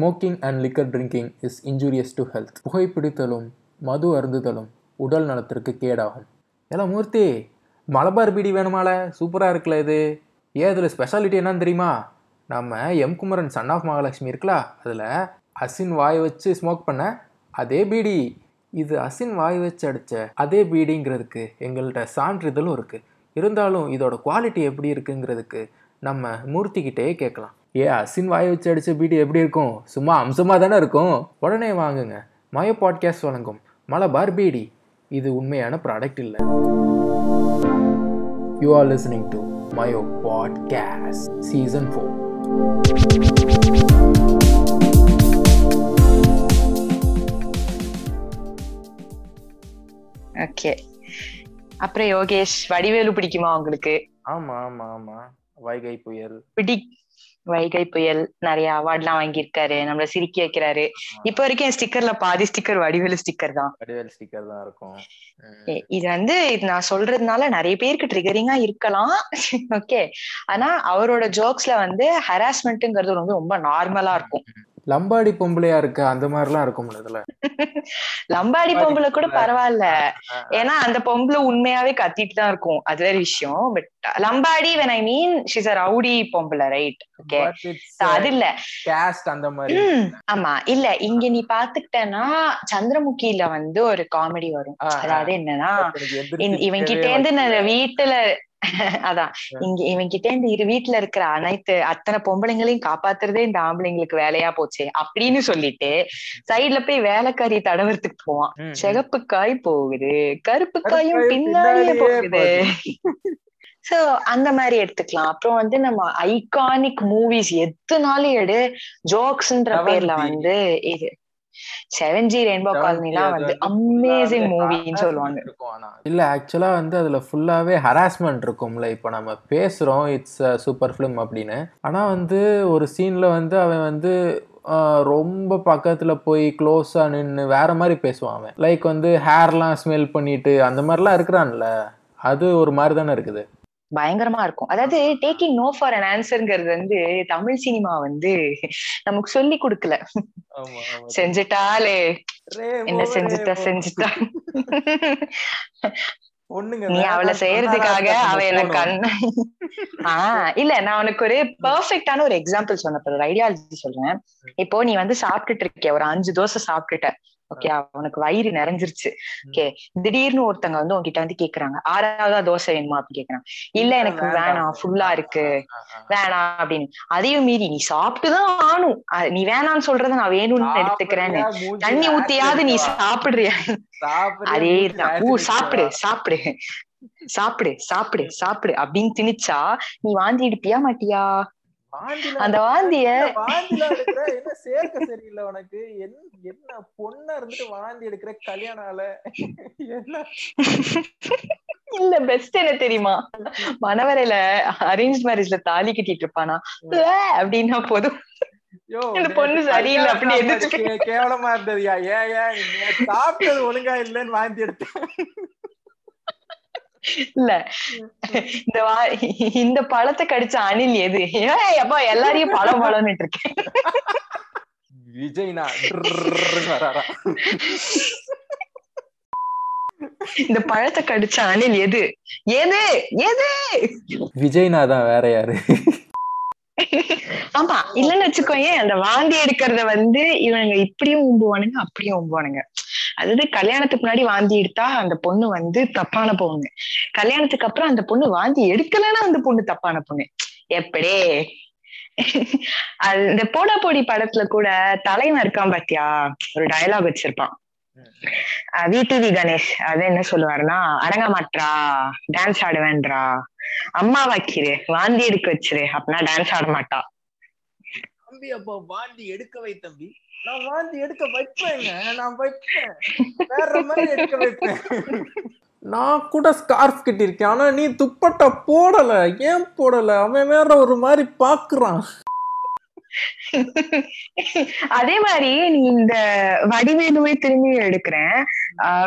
Smoking and liquor drinking is injurious to health புகைப்பிடித்தலும் மது அருந்துதலும் உடல் நலத்திற்கு கேடாகும். ஏதா மூர்த்தி மலபார் பீடி வேணுமால? சூப்பராக இருக்குல்ல இது. ஏன் அதில் ஸ்பெஷாலிட்டி என்னன்னு தெரியுமா? நம்ம M Kumaran son of Mahalakshmi இருக்குல்ல அதில் அசின் வாய் வச்சு ஸ்மோக் பண்ண அதே பீடி. இது அசின் வாய் வச்சு அடித்த அதே பீடிங்கிறதுக்கு எங்கள்கிட்ட சான்றிதழும் இருக்குது இருந்தாலும் இதோட குவாலிட்டி எப்படி இருக்குங்கிறதுக்கு நம்ம மூர்த்திக்கிட்டே கேட்கலாம். ஏ அசின் வாய் வச்சு அடித்த பீடி எப்படி இருக்கும்? சும்மா அம்சமாக தானே இருக்கும். உடனே வாங்குங்க. மயோ பாட்காஸ்ட் வழங்கும். மலபார் பீடி இது உண்மையான ப்ராடக்ட் இல்லை. You are listening to Mayo podcast season four okay அப்புறம் யோகேஷ் வடிவேலு பிடிக்குமா உங்களுக்கு? ஆமாம் ஆமாம் ஆமாம் வைகை புயல். பிடி வைகை புயல் நிறைய அவார்ட்லாம் வாங்கியிருக்காரு. நம்மள சிரிக்க வைக்கிறாரு. இப்ப வரைக்கும் என் ஸ்டிக்கர்ல பாதி ஸ்டிக்கர் வடிவேலு ஸ்டிக்கர் தான். வடிவேல் ஸ்டிக்கர் தான் இருக்கும். இது வந்து இது நான் சொல்றதுனால நிறைய பேருக்கு ட்ரிகரிங்கா இருக்கலாம். ஓகே ஆனா அவரோட ஜோக்ஸ்ல வந்து ஹராஸ்மெண்ட்ங்கிறது வந்து ரொம்ப நார்மலா இருக்கும். லம்பாடி பொம்பளையா இருக்கு அந்த மாதிரிலாம் இருக்கும் இதுல? லம்பாடி பொம்பளை கூட பரவாயில்ல. ஏன்னா அந்த பொம்பளை உண்மையாவே கத்திட்டு தான் இருக்கும். அது வேற விஷயம். But Lambadi when I mean she's a rowdy பொம்பளை ரைட் ஓகே அது இல்ல. கேஸ்ட் அந்த மாதிரி. ஆமா. இல்ல இங்க நீ பாத்துக்கிட்டேன்னா சந்திரமுகில வந்து ஒரு காமெடி வரும். அதாவது என்னன்னா இவன் கிட்ட இருந்து வீட்டுல அதான். இங்க இவன் கிட்ட இருந்து இரு வீட்டுல இருக்கிற அனைத்து அத்தனை பொம்பளைங்களையும் காப்பாத்துறதே இந்த ஆம்பளைங்களுக்கு வேலையா போச்சே அப்படின்னு சொல்லிட்டு சைடுல போய் வேலைக்காரி தடவறதுக்கு போவான். சிகப்பு காய் போகுது கருப்பு காயும் பின்னாடியே போகுது. சோ அந்த மாதிரி எடுத்துக்கலாம். அப்புறம் வந்து நம்ம ஐகானிக் மூவிஸ் எத்தனாலும் எடு. ஜோக்ஸ்ன்ற பேர்ல. வந்து இது செவன் ஜி ரெயின்போ காலனிலாம் வந்து அமேசிங் மூவின்னு சொல்லுவாங்க. இல்ல ஆக்சுவலா வந்து அதுல ஃபுல்லாவே ஹராஸ்மெண்ட் இருக்கும்ல. இப்போ நம்ம பேசுறோம் இட்ஸ் சூப்பர் ஃபிலிம் அப்படின்னு. ஆனா வந்து ஒரு சீன்ல வந்து அவன் வந்து ஆஹ், ரொம்ப பக்கத்துல போய் க்ளோஸா நின்று வேற மாதிரி பேசுவான் அவன். லைக் வந்து ஹேர்லாம் ஸ்மெல் பண்ணிட்டு அந்த மாதிரிலாம் இருக்கிறான்ல. அது ஒரு மாதிரி தானே இருக்குது. பயங்கரமா இருக்கும். அதாவது டேக்கிங் நோ ஃபார் அன் ஆன்சர்ங்கிறது வந்து தமிழ் சினிமா வந்து நமக்கு சொல்லி கொடுக்கல. செஞ்சுட்டாலே என்ன செஞ்சுட்டா செஞ்சுட்டா? நீ அவளை செய்யறதுக்காக அவ என்ன கண் ஆஹ் இல்ல நான் உனக்கு ஒரு பெர்ஃபெக்டான ஒரு எக்ஸாம்பிள் சொன்ன ஒரு ஐடியாலஜி சொல்றேன். இப்போ நீ வந்து சாப்பிட்டுட்டு இருக்க ஒரு அஞ்சு தோசை சாப்பிட்டுட்ட. ஓகே அவனுக்கு வயிறு நிறைஞ்சிருச்சு. ஓகே திடீர்னு ஒருத்தங்க வந்து உன்கிட்ட வந்து கேக்குறாங்க. ஆறாவதா தோசை வேணுமா? அப்படின்னு கேக்குறாங்க. இல்ல எனக்கு வேணாம் ஃபுல்லா இருக்கு. வேணாம் அப்படின்னு. அதையும் மீறி நீ சாப்பிட்டுதான் ஆணும் நீ வேணாம்னு சொல்றத நான் வேணும்னு எடுத்துக்கிறேன்னு. தண்ணி ஊத்தியாவது நீ சாப்பிடுறியா? அதே ஊ சாப்பிடு சாப்பிடு. சாப்பிடு சாப்பிடு சாப்பிடு. அப்படின்னு திணிச்சா நீ வாந்தி எடுப்பியா மாட்டியா? அந்த வாந்திய என்ன சேர்க்க சரியில்லை உனக்கு? என்ன என்ன பொண்ணா இருந்துட்டு வாந்தி எடுக்கிற கல்யாணால என்ன? இல்ல பெஸ்ட் என்ன தெரியுமா? மணவரையில அரேஞ்ச் மேரேஜ்ல தாலி கட்டிட்டு இருப்பானா? அப்படின்னா போதும். பொண்ணு சரியில்லை அப்படி கல்யாண எதிர்த்து- சாப்பாடு கே- கேவலமா இருந்ததுயா ஏன் ஏன்? சாப்பிட்டது ஒழுங்கா இல்லைன்னு வாந்தி எடுத்தேன். இல்ல. இந்த வா இந்த பழத்தை கடிச்ச அணில் எது? அப்பா எல்லாரையும் பழம் பழம்னு இருக்கேன். விஜய்னா. இந்த பழத்தை கடிச்ச அணில் எது? எது? எது? விஜய்னா தான் வேற யாரு? ஆமா இல்லன்னு வச்சுக்கோயேன் அந்த வாந்தி எடுக்கிறத வந்து இவங்க இப்படியும் உம்புவானுங்க அப்படியும் உம்புவானுங்க அதாவது கல்யாணத்துக்கு முன்னாடி வாந்தி எடுத்தா அந்த பொண்ணு வந்து தப்பான பொண்ணு கல்யாணத்துக்கு அப்புறம் அந்த பொண்ணு வாந்தி எடுக்கலைன்னா அந்த பொண்ணு தப்பான பொண்ணு. எப்படி? அது இந்த போடா போடி படத்துல கூட தலைவன் இருக்கான் பாத்தியா? ஒரு டயலாக் வச்சிருப்பான். விடிவி கணேஷ் அது என்ன சொல்லுவாருன்னா அடங்க மாட்றா டான்ஸ் ஆடுவேன்றா. அம்மா வைக்கிறு வாந்தி எடுக்க வச்சிரு அப்படின்னா டான்ஸ் ஆட மாட்டா. தம்பி அப்போ வாந்தி எடுக்க வை தம்பி. நான் வாந்தி எடுக்க வைப்பேங்க நான் வைப்பேன். வேற மாதிரி எடுக்க வைப்பேன். நான் கூட ஸ்கார்ஃப் கட்டியிருக்கேன். ஆனா நீ துப்பட்டா போடல. ஏன் போடல? அவன் வேற ஒரு மாதிரி பாக்குறான். அதே மாதிரி நீ இந்த வடிவேலுவே திரும்பி எடுக்கிறேன்.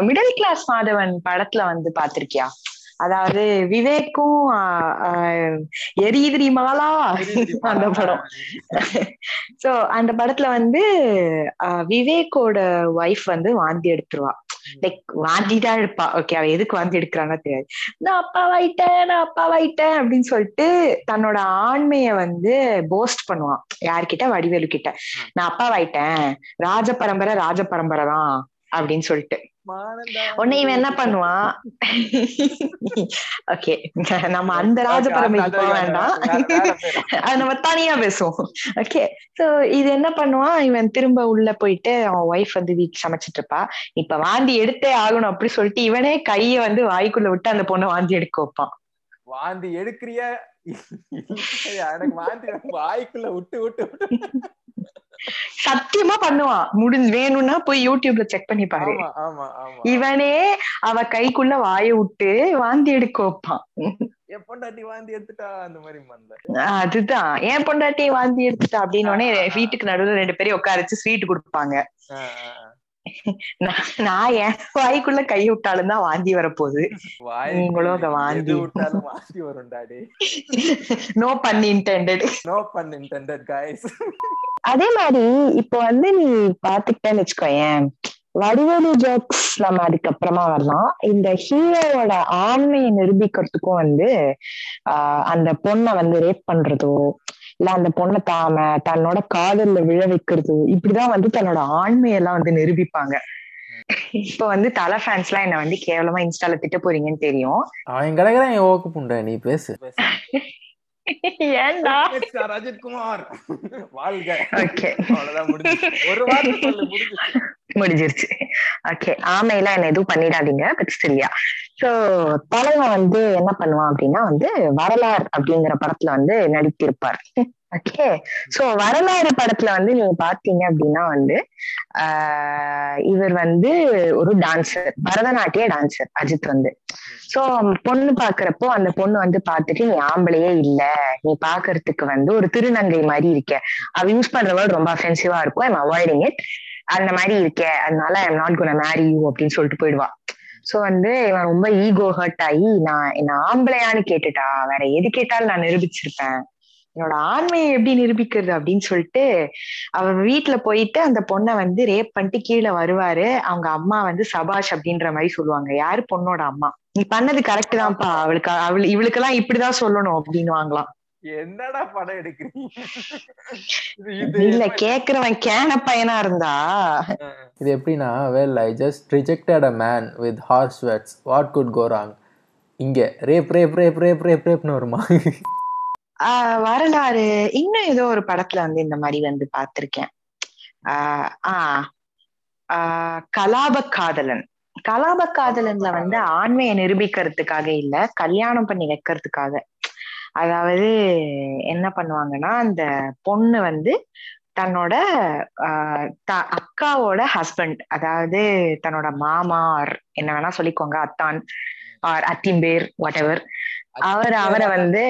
மிடில் கிளாஸ் மாதவன் படத்துல வந்து பாத்திருக்கியா அதாவது விவேக்கும் எரியுதிரி மாலா அந்த படம். சோ அந்த படத்துல வந்து விவேக்கோட ஒய்ஃப் வந்து வாந்தி எடுத்துருவா. லைக் வாந்தி தான் எடுப்பா. ஓகே அவ எதுக்கு வாந்தி எடுக்கிறான்னு தெரியாது. நான் அப்பாவாயிட்டேன் நான் அப்பாவாயிட்டேன் அப்படின்னு சொல்லிட்டு தன்னோட ஆண்மைய வந்து போஸ்ட் பண்ணுவான் யார்கிட்ட? வடிவேலு கிட்ட நான் அப்பாவாயிட்டேன் ராஜ பரம்பரை ராஜ பரம்பரை தான் அப்படின்னு சொல்லிட்டு. உடனே இவன் என்ன பண்ணுவான்? ஓகே நம்ம அந்த ராஜ போக வேண்டாம். அது நம்ம தனியா பேசுவோம். ஓகே சோ இது என்ன பண்ணுவான்? இவன் திரும்ப உள்ள போயிட்டு அவன் ஒய்ஃப் வந்து வீட்டு சமைச்சிட்டு இருப்பா. இப்ப வாந்தி எடுத்தே ஆகணும் அப்படி சொல்லிட்டு இவனே கைய வந்து வாய்க்குள்ள விட்டு அந்த பொண்ணை வாந்தி எடுக்க வைப்பான். வாந்தி எடுக்கிறியா? எனக்கு வாந்தி வாய்க்குள்ள விட்டு விட்டு விட்டு. சத்தியமா பண்ணுவான் முடிஞ்சு வேணும்னா போய் யூடியூப்ல செக் பண்ணி பாரு இவனே அவ கைக்குள்ள வாய விட்டு வாந்தி எடுக்க வைப்பான் என் பொண்டாட்டி வாந்தி எடுத்துட்டா? அந்த மாதிரி அதுதான். ஏன் பொண்டாட்டி வாந்தி எடுத்துட்டா அப்படின்னு. வீட்டுக்கு நடுவுல ரெண்டு பேரையும் உட்கார வச்சு ஸ்வீட் கொடுப்பாங்க. நான் நான் என் வாய்க்குள்ள கை விட்டாலும் தான் வாந்தி வரப்போகுது. நீங்களும் அத வாந்தி. விட்டாலும் வாந்தி வரும் daddy no pun intended no pun intended guys அதே மாதிரி இப்போ வந்து நீ பாத்துக்கிட்டேன்னு வச்சுக்கோயேன். வடிவேலு ஜோக்ஸ் நம்ம அதுக்கப்புறமா வரலாம். இந்த ஹீரோவோட ஆண்மையை நிரூபிக்கிறதுக்கும் வந்து ஆஹ் அந்த பொண்ணை வந்து ரேப் பண்றதோ இல்ல அந்த பொண்ணை தாம தன்னோட காதல்ல விழ வைக்கிறது இப்படிதான் வந்து தன்னோட ஆண்மையெல்லாம் வந்து நிரூபிப்பாங்க. இப்ப வந்து தலை ஃபேன்ஸ் எல்லாம் என்ன வந்து கேவலமா இன்ஸ்டால திட்ட போறீங்கன்னு தெரியும். அவன் கிடக்குறான் ஓக்கு நீ பேசு. ஏன்டா அஜித் குமார் வாழ்க. ஓகே அவ்வளவுதான் முடிஞ்சு ஒரு வார்த்தை சொல்லு முடிஞ்சிருச்சு. ஓகே ஆமையெல்லாம் என்ன எதுவும் பண்ணிடாதீங்க பட் சரியா சோ தலைவன் வந்து என்ன பண்ணுவான் அப்படின்னா வந்து வரலாறு அப்படிங்கிற படத்துல வந்து நடித்திருப்பார். ஓகே சோ வரலாறு படத்துல வந்து நீங்க பாத்தீங்க அப்படின்னா வந்து ஆஹ் இவர் வந்து ஒரு டான்சர் பரதநாட்டிய டான்சர் அஜித் வந்து. சோ பொண்ணு பாக்குறப்போ அந்த பொண்ணு வந்து பாத்துட்டு நீ ஆம்பளையே இல்ல. நீ பாக்குறதுக்கு வந்து ஒரு திருநங்கை மாதிரி இருக்க. அவ யூஸ் பண்ற வேர்ட் ரொம்ப அஃபென்சிவா இருக்கும். ஐம் அவாய்டிங் இட் அந்த மாதிரி இருக்க. அதனால ஐம் நாட் குண மேரி யூ அப்படின்னு சொல்லிட்டு போயிடுவா. சோ வந்து இவன் ரொம்ப ஈகோ ஹர்ட் ஆகி நான் என்ன ஆம்பளையான்னு கேட்டுட்டா? வேற எது கேட்டாலும் நான் நிரூபிச்சிருப்பேன். என்னோட ஆண்மையை எப்படி நிரூபிக்கிறது அப்படின்னு சொல்லிட்டு அவ வீட்டுல போயிட்டு அந்த பொண்ணை வந்து ரேப் பண்ணிட்டு கீழே வருவாரு. அவங்க அம்மா வந்து சபாஷ் அப்படின்ற மாதிரி சொல்லுவாங்க. யாரு பொண்ணோட அம்மா? நீ பண்ணது கரெக்ட் தான்ப்பா. அவளுக்கு அவள் இவளுக்கெல்லாம் இப்படிதான் சொல்லணும் அப்படின்னு வாங்கலாம் என்னடா படம் எடுக்கிறீங்க? இல்ல கேக்குறவன் கேன பையனா இருந்தா. இது எப்படின்னா well I just rejected a man with harsh words what could go wrong இங்க rape rape rape rape rape ரேப்னு வருமா? வரலாறு. இன்னும் ஏதோ ஒரு படத்துல வந்து இந்த மாதிரி வந்து பார்த்திருக்கேன். ஆஹ் ஆஹ் ஆஹ் கலாப காதலன் கலாப காதலன்ல வந்து ஆண்மையை நிரூபிக்கிறதுக்காக இல்ல கல்யாணம் பண்ணி வைக்கிறதுக்காக. அதாவது என்ன பண்ணுவாங்கன்னா அந்த பொண்ணு வந்து தன்னோட ஆஹ் த- அக்காவோட ஹஸ்பண்ட் அதாவது தன்னோட மாமா ஆர் என்ன வேணா சொல்லிக்கோங்க அத்தான் ஆர் அத்திம்பேர் வாட் எவர் அவர் அவரை வந்து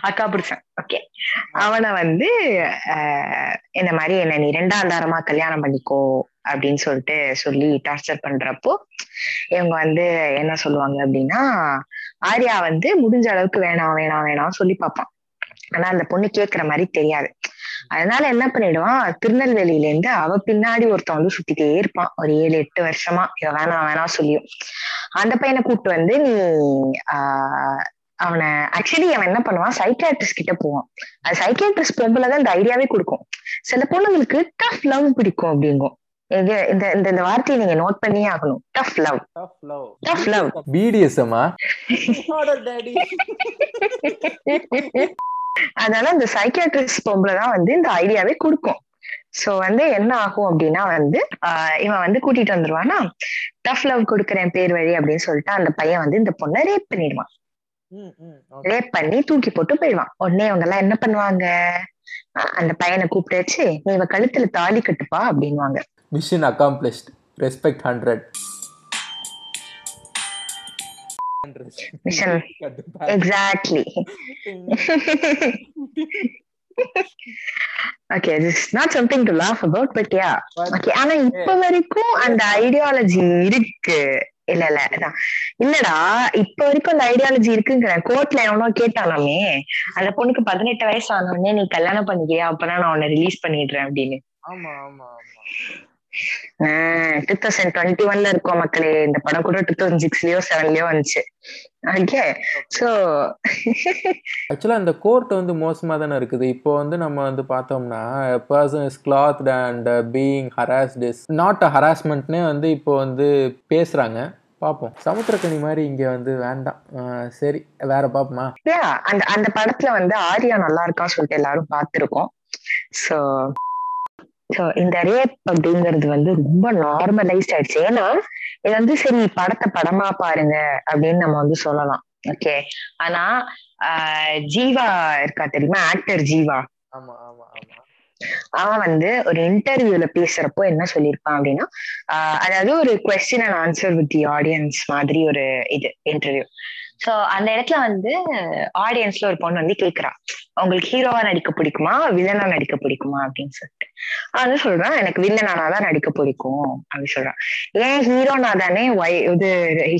அக்கா புருஷன். ஓகே. அவனை வந்து இந்த மாதிரி என்ன நீ ரெண்டாம் தாரமா கல்யாணம் பண்ணிக்கோ அப்படின்னு சொல்லிட்டு சொல்லி டார்ச்சர் பண்றப்போ இவங்க வந்து என்ன சொல்லுவாங்க அப்படின்னா ஆர்யா வந்து முடிஞ்ச அளவுக்கு வேணாம் வேணாம் வேணாம் சொல்லி பார்ப்பான். ஆனா அந்த பொண்ணு கேக்குற மாதிரி தெரியாது. அதனால என்ன பண்ணிடுவான்? திருநெல்வேலியில இருந்து அவ பின்னாடி ஒருத்தன் வந்து சுத்திட்டே இருப்பான். ஒரு ஏழு எட்டு வருஷமா. இவ வேணாம் வேணாம் சொல்லியும். அந்த பையனை கூப்பிட்டு வந்து நீ ஆஹ் அவனை ஆக்சுவலி அவன் என்ன பண்ணுவான்? சைக்கியாட்ரிஸ்ட் கிட்ட போவான். அது சைக்கியாட்ரிஸ்ட் பொம்பளை தான் இந்த ஐடியாவே கொடுக்கும். சில பொண்ணுங்களுக்கு டஃப் லவ் பிடிக்கும் அப்படிங்கும். இந்த இந்த இந்த வார்த்தையை நீங்க நோட் பண்ணியே ஆகணும். Tough love Tough love. Tough அதனால இந்த சைக்கியாட்ரிஸ்ட் பொம்பளை தான் வந்து இந்த ஐடியாவே கொடுக்கும் சோ வந்து என்ன ஆகும் அப்படின்னா வந்து இவன் வந்து கூட்டிட்டு வந்துருவானா டஃப் லவ் கொடுக்குறேன் பேர் வழி அப்படின்னு சொல்லிட்டு அந்த பையன் வந்து இந்த பொண்ணை ரேப் பண்ணிடுவான் ம், ம், okay. ரேப் பண்ணி தூக்கி போட்டு போயிடுவான் உடனே அவங்க எல்லாம் என்ன பண்ணுவாங்க அந்த பையனை கூப்பிட்டு வச்சு நீ இவ கழுத்துல தாலி கட்டுப்பா அப்படின்வாங்க Mission accomplished. Respect 100. Mission. Exactly okay this not something to laugh about but yeah okay ஆனா இப்ப வரைக்கும் அந்த ஐடியாலஜி இருக்கு. இல்ல இல்ல. இல்லடா இப்ப வரைக்கும் அந்த ஐடியாலஜி இருக்குங்கிற கோர்ட்ல எவனோ கேட்டானாமே அந்த பொண்ணுக்கு பதினெட்டு வயசு ஆனோடனே நீ கல்யாணம் பண்ணிக்கிறியா அப்பதான் நான் உன்னை ரிலீஸ் பண்ணிடுறேன் அப்படின்னு. ஆமா ஆமா ஆமா. டூ தௌசண்ட் டுவெண்ட்டி ஒன்ல இருக்கோம் மக்களே. இந்த படம் கூட டூ தௌசண்ட் சிக்ஸ்லயோ செவன்லயோ வந்துச்சு. ஓகே சோ ஆக்சுவலாக இந்த கோர்ட் வந்து மோசமாக தானே இருக்குது. இப்போ வந்து நம்ம வந்து பார்த்தோம்னா person is clothed and being harassed is not a ஹராஸ்மெண்ட்னே வந்து இப்போ வந்து பேசுகிறாங்க பார்ப்போம். சமுத்திரக்கனி மாதிரி இங்கே வந்து வேண்டாம். சரி வேற பார்ப்போமா? யா அந்த அந்த படத்துல வந்து ஆர்யா நல்லா இருக்கான்னு சொல்லிட்டு எல்லாரும் பார்த்திருக்கோம். சோ சோ இந்த ரேப் அப்படிங்கிறது வந்து ரொம்ப நார்மலைஸ்ட் ஆயிடுச்சு. ஏன்னா இது வந்து சரி படத்தை படமா பாருங்க அப்படின்னு நம்ம வந்து சொல்லலாம். ஓகே ஆனா ஜீவா இருக்கா தெரியுமா? ஆக்டர் ஜீவா. அவன் வந்து ஒரு இன்டர்வியூல பேசுறப்போ என்ன சொல்லியிருப்பான் அப்படின்னா அதாவது ஒரு question and answer with the audience மாதிரி ஒரு இது இன்டர்வியூ சோ அந்த இடத்துல வந்து ஆடியன்ஸ்ல ஒரு பொண்ணு வந்து கேக்குறா. உங்களுக்கு ஹீரோவா நடிக்க பிடிக்குமா? வில்லனா நடிக்க பிடிக்குமா? அப்படின்னு சொல்லிட்டு. வந்து சொல்றான் எனக்கு வில்லனானா தான் நடிக்க பிடிக்கும். அப்படின்னு சொல்றான் ஏன் ஹீரோனா தானே ஒய் இது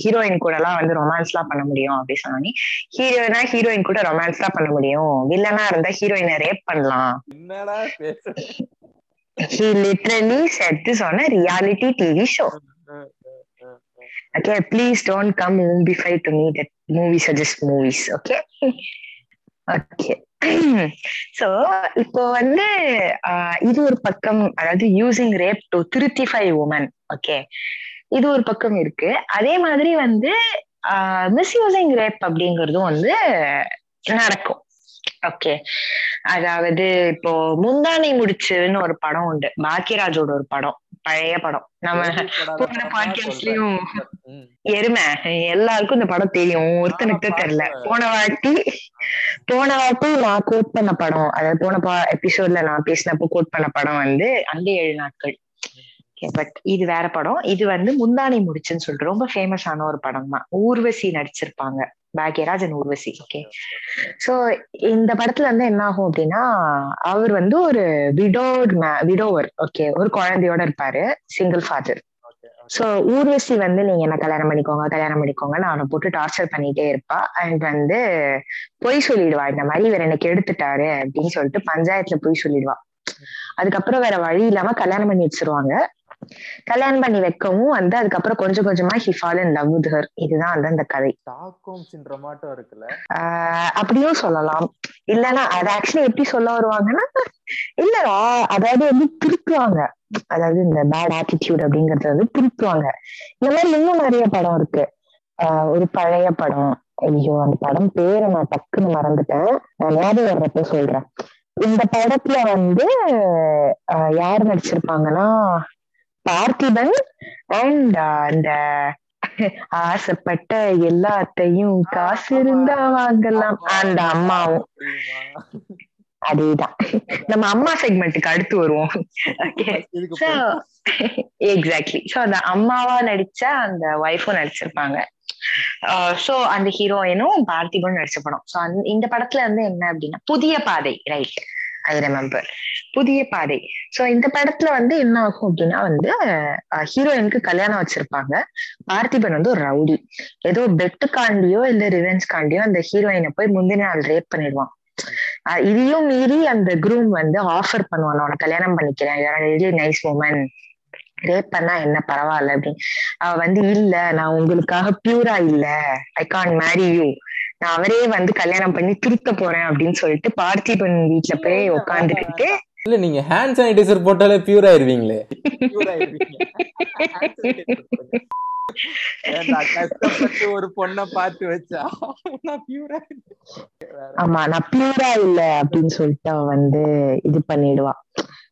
ஹீரோயின் கூட எல்லாம் வந்து ரொமான்ஸ் எல்லாம் பண்ண முடியும்? அப்படின்னு சொன்னோன்னே ஹீரோயினா ஹீரோயின் கூட ரொமான்ஸ் தான் பண்ண முடியும். வில்லனா இருந்தா ஹீரோயினை ரேப் பண்ணலாம். என்னடா பேச he literally said this on a reality TV show. Okay, please don't come Mumbify movies adjust movies okay okay so இப்போ வந்து ஆஹ், இது ஒரு பக்கம் அதாவது யூசிங் ரேப் டு திருத்திஃபை உமன் ஓகே இது ஒரு பக்கம் இருக்கு. அதே மாதிரி வந்து மிஸ்யூசிங் ரேப் அப்படிங்கிறதும் வந்து நடக்கும் ஓகே அதாவது இப்போ முந்தானை முடிச்சுன்னு ஒரு படம் உண்டு பாக்கியராஜோட ஒரு படம். பழைய படம். நம்ம போன பாட்காஸ்ட்லயும் எருமை. எல்லாருக்கும் இந்த படம் தெரியும். ஒருத்தனுக்கு தான் தெரியல போன வாட்டி போன வாட்டி நான் கோட் பண்ண படம் அதாவது போன பா எபிசோட்ல நான் பேசினப்போ கோட் பண்ண படம் வந்து அந்த ஏழு நாட்கள். பட் இது வேற படம். இது வந்து முந்தானை முடிச்சுன்னு சொல்லிட்டு ரொம்ப ஃபேமஸ் ஆன ஒரு படம் தான் ஊர்வசி நடிச்சிருப்பாங்க. Bhagyaraj and Urvashi okay so இந்த படத்துல வந்து என்ன ஆகும் அப்படின்னா அவர் வந்து ஒரு விடோட் விடோவர் ஓகே ஒரு குழந்தையோட இருப்பாரு சிங்கிள் ஃபாதர் சோ ஊர்வசி வந்து நீங்க என்ன கல்யாணம் பண்ணிக்கோங்க கல்யாணம் பண்ணிக்கோங்கன்னு அவனை போட்டு டார்ச்சர் பண்ணிட்டே இருப்பா. அண்ட் வந்து பொய் சொல்லிடுவா இந்த மாதிரி இவர் எனக்கு எடுத்துட்டாரு அப்படின்னு சொல்லிட்டு பஞ்சாயத்துல பொய் சொல்லிடுவா. அதுக்கப்புறம் வேற வழி இல்லாம கல்யாணம் பண்ணி வச்சிருவாங்க. கல்யாணம் பண்ணி வைக்கவும் வந்து அதுக்கப்புறம் கொஞ்சம் கொஞ்சமா he fall in love with her இதுதான் வந்து அந்த கதை. அப்படியும் சொல்லலாம். இல்லைன்னா அது ஆக்சுவலி எப்படி சொல்ல வருவாங்கன்னா இல்லடா அதாவது வந்து திருத்துவாங்க. அதாவது இந்த பேட் ஆட்டிடியூட் அப்படிங்கறது வந்து திருத்துவாங்க. இந்த மாதிரி இன்னும் நிறைய படம் இருக்கு. ஒரு பழைய படம். ஐயோ அந்த படம் பேரை நான் டக்குன்னு மறந்துட்டேன். நான் ஞாபகம் வர்றப்ப சொல்றேன். இந்த படத்துல வந்து யார் நடிச்சிருப்பாங்கன்னா பார்த்திபன் அண்ட் அந்த ஆசைப்பட்ட எல்லாத்தையும் காசு இருந்தா வாங்கலாம். அந்த அம்மாவும். அதேதான். நம்ம அம்மா செக்மெண்ட்டுக்கு அடுத்து வருவோம். எக்ஸாக்ட்லி சோ அந்த அம்மாவா நடிச்ச அந்த ஒய்ஃபும் நடிச்சிருப்பாங்க. சோ அந்த ஹீரோயினும் பார்த்திபன் நடிச்ச படம். சோ இந்த படத்துல வந்து என்ன அப்படின்னா புதிய பாதை ரைட் ஐ ரிமெம்பர் புதிய பாதை. சோ இந்த படத்துல வந்து என்ன ஆகும் அப்படின்னா வந்து ஹீரோயினுக்கு கல்யாணம் வச்சிருப்பாங்க. பார்த்திபன் வந்து ஒரு ரவுடி. ஏதோ பெட்டுக்காண்டியோ இல்ல ரிவென்ஸ் காண்டியோ அந்த ஹீரோயினை போய் முந்தின நாள் ரேப் பண்ணிடுவான். இதையும் மீறி அந்த குரூம் வந்து ஆஃபர் பண்ணுவான். நான் கல்யாணம் பண்ணிக்கிறேன். நைஸ் உமன் ரேப் பண்ணா என்ன பரவாயில்ல அப்படின்னு. அவ வந்து இல்ல நான் உங்களுக்காக பியூரா இல்ல. ஐ கான் மேரி யூ நான் அவரே வந்து கல்யாணம் பண்ணி திருத்த போறேன் அப்படின்னு சொல்லிட்டு பார்த்திபன் வீட்டுல போய் உட்காந்துக்கிட்டு இல்ல நீங்க ஹேண்ட் சானிடைசர் போட்டாலே பியூர் ஆயிருவீங்களே. கஷ்டப்பட்டு ஒரு பொண்ண பார்த்து வச்சா நான் பியூரா ஆமா நான் பியூரா இல்ல அப்படின்னு சொல்லிட்டு அவ வந்து இது பண்ணிடுவா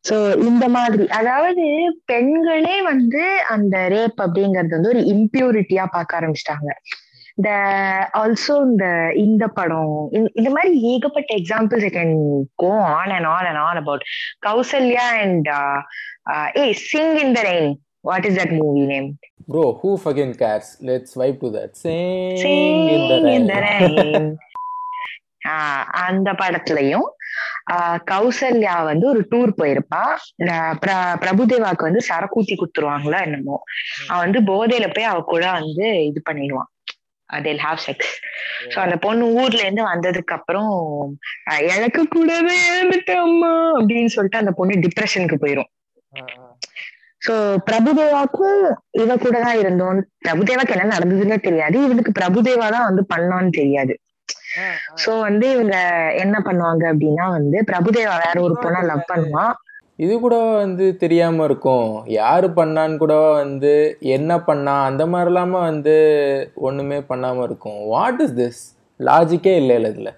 சோ இந்த மாதிரி அதாவது பெண்களே வந்து அந்த ரேப் அப்படிங்கறது வந்து ஒரு இம்பியூரிட்டியா பார்க்க ஆரம்பிச்சிட்டாங்க. இந்த ஆல்சோ இந்த இந்த படம் இந்த மாதிரி ஏகப்பட்ட examples I can go on and on and on about Kausalya and a sing in the rain what is that movie name bro who fucking cares let's vibe to that sing in the rain அந்த படத்துலயும் கௌசல்யா வந்து ஒரு tour போயிருப்பா. பிரபுதேவாக்கு வந்து சரக்கூத்தி குத்துருவாங்களா என்னமோ. அவன் வந்து போதையில போய் அவ கூட வந்து இது பண்ணிடுவான். அதில் ஹாவ் செக்ஸ் சோ அந்த பொண்ணு ஊர்ல இருந்து வந்ததுக்கு அப்புறம் எனக்கு கூடவே இருந்துட்டேன் அம்மா அப்படின்னு சொல்லிட்டு அந்த பொண்ணு டிப்ரெஷனுக்கு போயிரும். சோ பிரபுதேவாக்கும் இவ கூட தான் இருந்தோம். பிரபுதேவாக்கு என்ன நடந்ததுன்னே தெரியாது. இவனுக்கு பிரபுதேவா தான் வந்து பண்ணான்னு தெரியாது. சோ வந்து இவங்க என்ன பண்ணுவாங்க அப்படின்னா வந்து பிரபுதேவா வேற ஒரு பொண்ணை லவ் பண்ணுவான். இது கூட வந்து தெரியாம இருக்கும். யாரு பண்ணான்னு கூட வந்து என்ன பண்ணா அந்த மாதிரிலாம வந்து ஒண்ணுமே பண்ணாம இருக்கும். வாட் இஸ் திஸ் லாஜிக்கே இல்லை இதுல.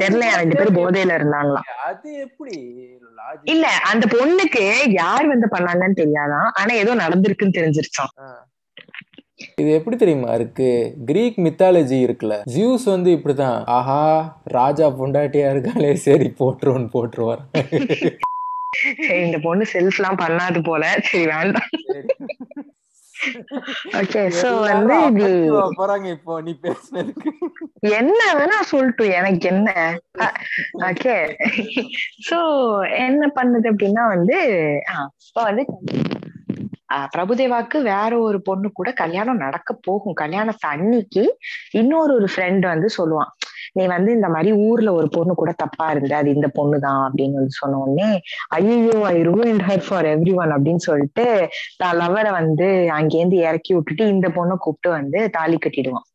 தெரியல ரெண்டு பேரும் போதையில இருந்தாங்களாம் அது எப்படி? இல்ல அந்த பொண்ணுக்கு யார் வந்து பண்ணாங்கன்னு தெரியாதான் ஆனா ஏதோ நடந்திருக்குன்னு தெரிஞ்சிருச்சான் இது எப்படி தெரியுமா இருக்கு? கிரீக் மித்தாலஜி இருக்குல்ல. ஜியூஸ் வந்து இப்படிதான் ஆஹா ராஜா பொண்டாட்டியா இருக்காளே சரி போட்டுருவோன்னு போட்டுருவார். சரி இந்த பொண்ணு செல்ஃப் எல்லாம் பண்ணாது போல. சரி வேண்டாம். ஓகே சோ வந்து இது போறாங்க இப்போ நீ பேசுனதுக்கு. என்ன வேணா சொல்லட்டு எனக்கு என்ன? ஓகே சோ என்ன பண்ணுது அப்படின்னா வந்து இப்ப வந்து பிரபுதேவாக்கு வேற ஒரு பொண்ணு கூட கல்யாணம் நடக்க போகும். கல்யாணத்து அன்னைக்கு இன்னொரு ஒரு ஃப்ரெண்ட் வந்து சொல்லுவான். நீ வந்து இந்த மாதிரி ஊர்ல ஒரு பொண்ணு கூட தப்பா இருந்த அது இந்த பொண்ணு தான் அப்படின்னு வந்து சொன்ன உடனே ஐயோ I ruined her for everyone அப்படின்னு சொல்லிட்டு தான் லவரை வந்து அங்கேருந்து இறக்கி விட்டுட்டு இந்த பொண்ணை கூப்பிட்டு வந்து தாலி கட்டிடுவான்.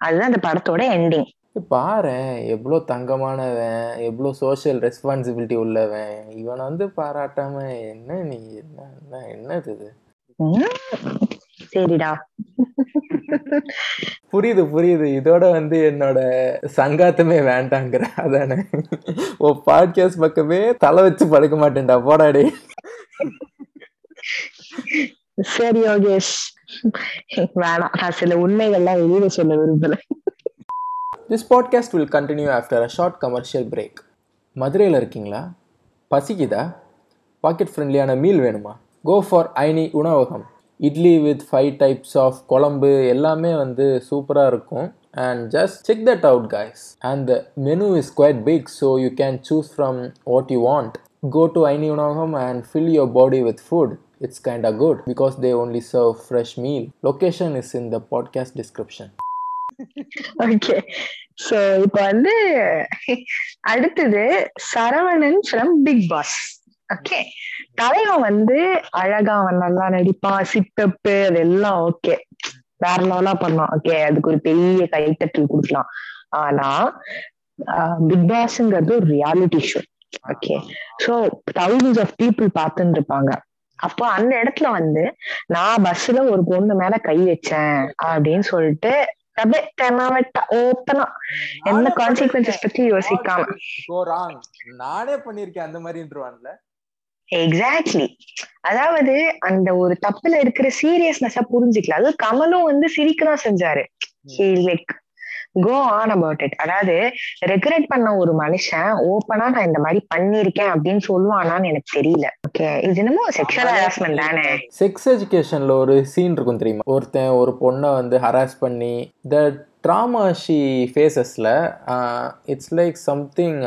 அதுதான் அந்த படத்தோட எண்டிங் பாரேன் எவ்வளோ தங்கமானவன் எவ்வளோ சோஷியல் ரெஸ்பான்சிபிலிட்டி உள்ளவன். இவனை வந்து பாராட்டாம என்ன நீ என்ன என்ன என்னது இது? சரிடா. புரியுது புரியுது. இதோட வந்து என்னோட சங்காத்தமே வேண்டாங்கிற அதானே? ஓ பாட்காஸ்ட் பக்கமே தலை வச்சு படுக்க மாட்டேன்டா. போடாடி சரி யோகேஷ். வேணாம். நான் சில உண்மைகள்லாம் வெளியில சொல்ல விரும்பல. This podcast will continue after a short commercial break மதுரையில் இருக்கீங்களா? பசிக்குதா? பாக்கெட் ஃப்ரெண்ட்லியான மீல் வேணுமா? கோ ஃபார் ஐனி உணவகம். Idli with five types of kuzhambu எல்லாமே வந்து சூப்பராக இருக்கும். And just check that out guys and the menu is quite big so you can choose from what you want go to Aini உணவகம் fill your your body with food. It's kinda good because they only serve fresh meal. Location is in the podcast description. Okay so இப்போ வந்து அடுத்தது Saravanan from Bigg Boss okay தலைவன் வந்து அழகா அவன் நல்லா நடிப்பான். சித்தப்பு அதெல்லாம் ஓகே வேற லெவலா பண்ணான் ஓகே அதுக்கு ஒரு பெரிய கைத்தட்டல் கொடுக்கலாம். ஆனா பிக் பாஸ்ங்கிறது ஒரு reality show okay so thousands of people பார்த்துட்டு இருப்பாங்க அப்போ அந்த இடத்துல வந்து நான் பஸ்ல ஒரு பொண்ணு மேல கை வச்சேன் அப்படின்னு சொல்லிட்டு ஓப்பனா எந்த கான்சிக்வன்சஸ் பத்தி யோசிக்காம. நானே பண்ணிருக்கேன் அந்த மாதிரின்றவான்ல எக்ஸாக்ட்லி அதாவது அந்த ஒரு தப்புல இருக்கிற சீரியஸ்னஸ புரிஞ்சுக்கல. அது கமலும் வந்து சிரிக்கதான் செஞ்சாரு. Like go on about it அதாவது ரெகுலேட் பண்ண ஒரு மனுஷன் ஓப்பனா நான் இந்த மாதிரி பண்ணிருக்கேன் அப்படின்னு சொல்லுவானான்னு எனக்கு தெரியல. ஓகே இது என்னமோ செக்ஷுவல் ஹராஸ்மெண்ட் தானே. செக்ஸ் எஜுகேஷன்ல ஒரு சீன் இருக்கும் தெரியுமா? ஒருத்தன் ஒரு பொண்ணை வந்து ஹராஸ் பண்ணி the trauma she ஃபேஸஸ்ல it's like something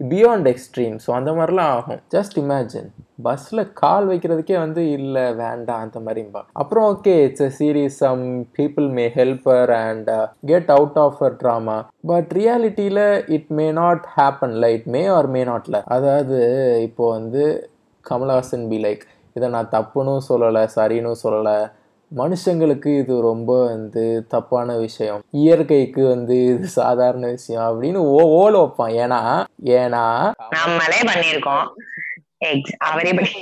beyond extreme so அந்த மாதிரிலாம் ஆகும். ஜஸ்ட் இமேஜின் பஸ்ஸில் கால் வைக்கிறதுக்கே வந்து இல்லை வேண்டாம் அந்த மாதிரிம்பா அப்புறம் okay it's a series some people may help her and get out of a trauma but ரியாலிட்டியில் it may not ஹேப்பன்ல இட் மே ஆர் மே நாட்ல அதாவது இப்போ வந்து கமல்ஹாசன் பி லைக் இதை நான் தப்புன்னு சொல்லலை சரின்னு சொல்லலை. மனுஷங்களுக்கு இது ரொம்ப வந்து தப்பான விஷயம். இயற்கைக்கு வந்து இது சாதாரண விஷயம் அப்படின்னு ஓ ஓல வைப்பான். ஏன்னா ஏன்னா நம்மளே பண்ணிருக்கோம் எக்ஸ் அவரே பண்ணி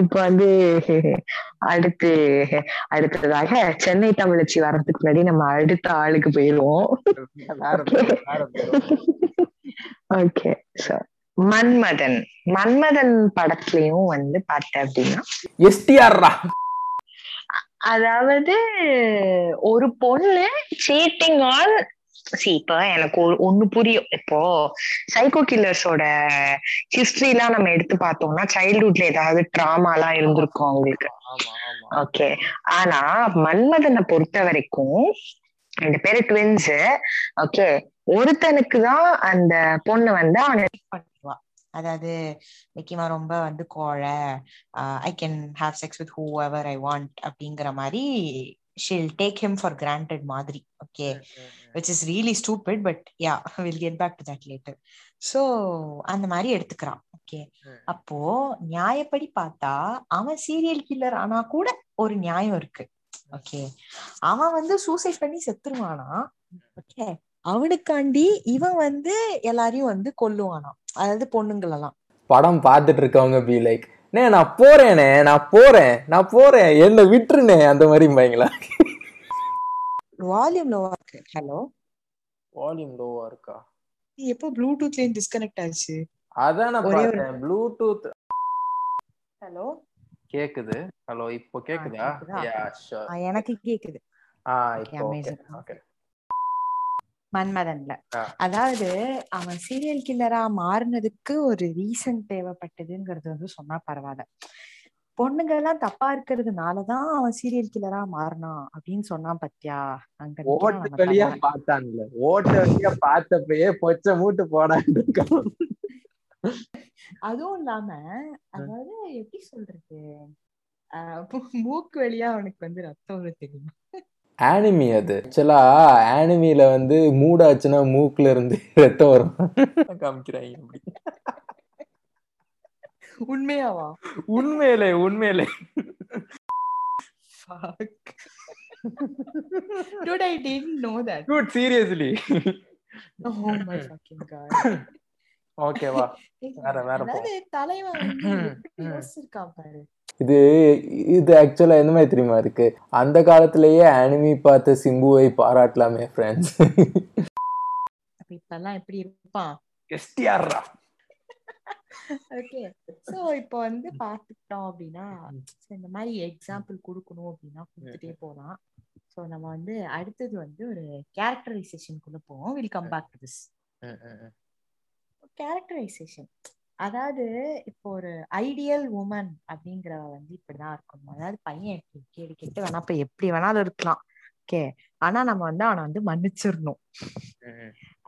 இப்ப வந்து அடுத்து அடுத்ததாக சென்னை தமிழச்சி வர்றதுக்கு முன்னாடி நம்ம அடுத்த ஆளுக்கு போயிருவோம் ஓகே சோ மன்மதன். மன்மதன் படத்துலயும் வந்து பார்த்த அப்படின்னா எஸ்டிஆர்ரா அதாவது ஒரு பொண்ணு சீட்டிங் ஆன் சி இப்ப எனக்கு ஒண்ணு புரியும். இப்போ சைக்கோ கில்லர்ஸோட ஹிஸ்டரி எல்லாம் நம்ம எடுத்து பார்த்தோம்னா சைல்ட்ஹுட்ல ஏதாவது ட்ராமா எல்லாம் இருந்திருக்கும் அவங்களுக்கு. ஆமா ஆமா ஓகே ஆனா மன்மதனை பொறுத்த வரைக்கும் ரெண்டு பேரு ட்வின்ஸ் ஓகே ஒருத்தனுக்கு தான் அந்த பொண்ணு வந்து அவனை அதாவது நிக்கிமா ரொம்ப வந்து கோழை. I can have sex with whoever I want அப்படிங்கிற மாதிரி she'll take him for granted மாதிரி okay which is really stupid but yeah will get back to that later so அந்த மாதிரி எடுத்துக்கிறான் ஓகே. அப்போ நியாயப்படி பார்த்தா அவன் சீரியல் கில்லர் ஆனா கூட ஒரு நியாயம் இருக்கு ஓகே அவன் வந்து சூசைட் பண்ணி செத்துருவானா ஓகே அவனுக்காண்டி இவன் வந்து எல்லாரையும் வந்து கொல்லுவானாம். அதாவது பொண்ணுங்களெல்லாம். படம் பார்த்துட்டு இருக்கவங்க பி லைக் நே நான் போறேனே நான் போறேன் நான் போறேன் என்ன விட்டுருனே அந்த மாதிரி பயங்களா வால்யூம் லோவா இருக்கு. ஹலோ வால்யூம் லோவா இருக்கா? நீ எப்போ ப்ளூடூத்ல டிஸ்கனெக்ட் ஆச்சு? அதான் நான் பார்த்தேன். ப்ளூடூத் ஹலோ கேக்குது. ஹலோ இப்போ கேக்குதா? யா ஷூர் எனக்கு கேக்குது. ஆ இப்போ. ஓகே மன்மதன்ல. அதாவது அவன் சீரியல் கில்லரா மாறினதுக்கு ஒரு ரீசன் தேவைப்பட்டதுங்கிறது வந்து சொன்னா பரவாயில்ல. பொண்ணுங்க எல்லாம் தப்பா இருக்கிறதுனாலதான் அவன் சீரியல் கில்லரா மாறினான் அப்படின்னு சொன்னான் பத்தியா? அங்க ஓட்டு வழியா. பார்த்தான்ல ஓட்டு வழியா பார்த்தப்பயே பொச்ச மூட்டு போடான்னு அதுவும் இல்லாம அதாவது எப்படி சொல்றது? மூக்கு வழியா அவனுக்கு வந்து ரத்தம் வரும் தெரியுமா? ஆனிமி அது ஆக்சுவலா ஆனிமில வந்து மூடாச்சுன்னா மூக்குல இருந்து ரத்தம் வரும் காமிக்கிறாங்க அப்படி உண்மையாவா உண்மையிலே உண்மையிலே Fuck. Dude, I didn't know that. Good seriously Oh my fucking god. ஓகேவா வேற, வேற தலைவன். யோசிச்சிருக்கான் பாரு இது இது ஆக்சுவலா எந்த மாதிரி தெரியுமா இருக்கு? அந்த காலத்திலேயே அனிமி பார்த்த சிம்புவை பாராட்டலாமே ஃப்ரெண்ட்ஸ் இப்பெல்லாம் எப்படி இருப்பான்? எஸ்டிஆர்ரா ஓகே சோ இப்போ வந்து பாத்துக்கிட்டோம் அப்படின்னா so இந்த மாதிரி எக்ஸாம்பிள் கொடுக்கணும் அப்படின்னா கொடுத்துட்டே போலாம். சோ நம்ம வந்து அடுத்தது வந்து ஒரு கேரக்டரைசேஷனுக்குள்ள போவோம். Will come back to this characterization அதாவது இப்போ ஒரு ஐடியல் உமன் அப்படிங்கிறவ வந்து இப்படிதான் இருக்கணும். அதாவது பையன் கேடு கெட்டு வேணா இப்ப எப்படி வேணாலும் இருக்கலாம். ஓகே ஆனா நம்ம வந்து அவனை வந்து மன்னிச்சிடணும்.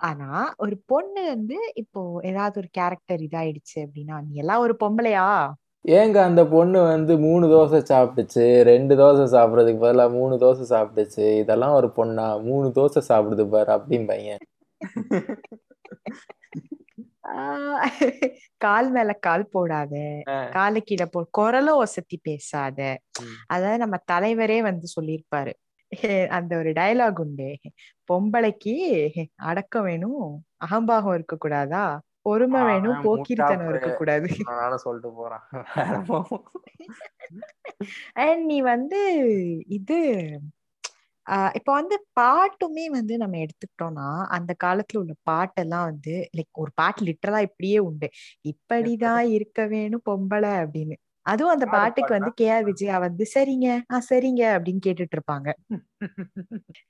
ஆனா ஒரு பொண்ணு வந்து இப்போ ஏதாவது ஒரு கேரக்டர் இதாயிடுச்சு அப்படின்னா நீ எல்லாம் ஒரு பொம்பளையா? ஏங்க அந்த பொண்ணு வந்து மூணு தோசை சாப்பிட்டுச்சு ரெண்டு தோசை சாப்பிட்றதுக்கு பதிலாக மூணு தோசை சாப்பிட்டுச்சு. இதெல்லாம் ஒரு பொண்ணா? மூணு தோசை சாப்பிடுது பாரு அப்படின்னு பையன். கால் மேல கால் போடாத காலை கீழே போ குரலும் ஒசத்தி பேசாத. அதாவது நம்ம தலைவரே வந்து சொல்லியிருப்பாரு அந்த ஒரு டயலாக் உண்டு பொம்பளைக்கு அடக்கம் வேணும் அகம்பாகம் இருக்க கூடாதா பொறுமை வேணும் போக்கிரித்தனம். இருக்க கூடாது சொல்லிட்டு போறேன். அண்ட் நீ வந்து இது ஆஹ் இப்ப வந்து பாட்டுமே வந்து நம்ம எடுத்துக்கிட்டோம்னா அந்த காலத்துல உள்ள பாட்டெல்லாம் வந்து லைக் ஒரு பாட்டு லிட்டரலா இப்படியே உண்டு. இப்படிதான் இருக்க வேணும் பொம்பளை அப்படின்னு. அதுவும் அந்த பாட்டுக்கு வந்து கே ஆர் விஜயா வந்து சரிங்க ஆ சரிங்க அப்படின்னு கேட்டுட்டு இருப்பாங்க.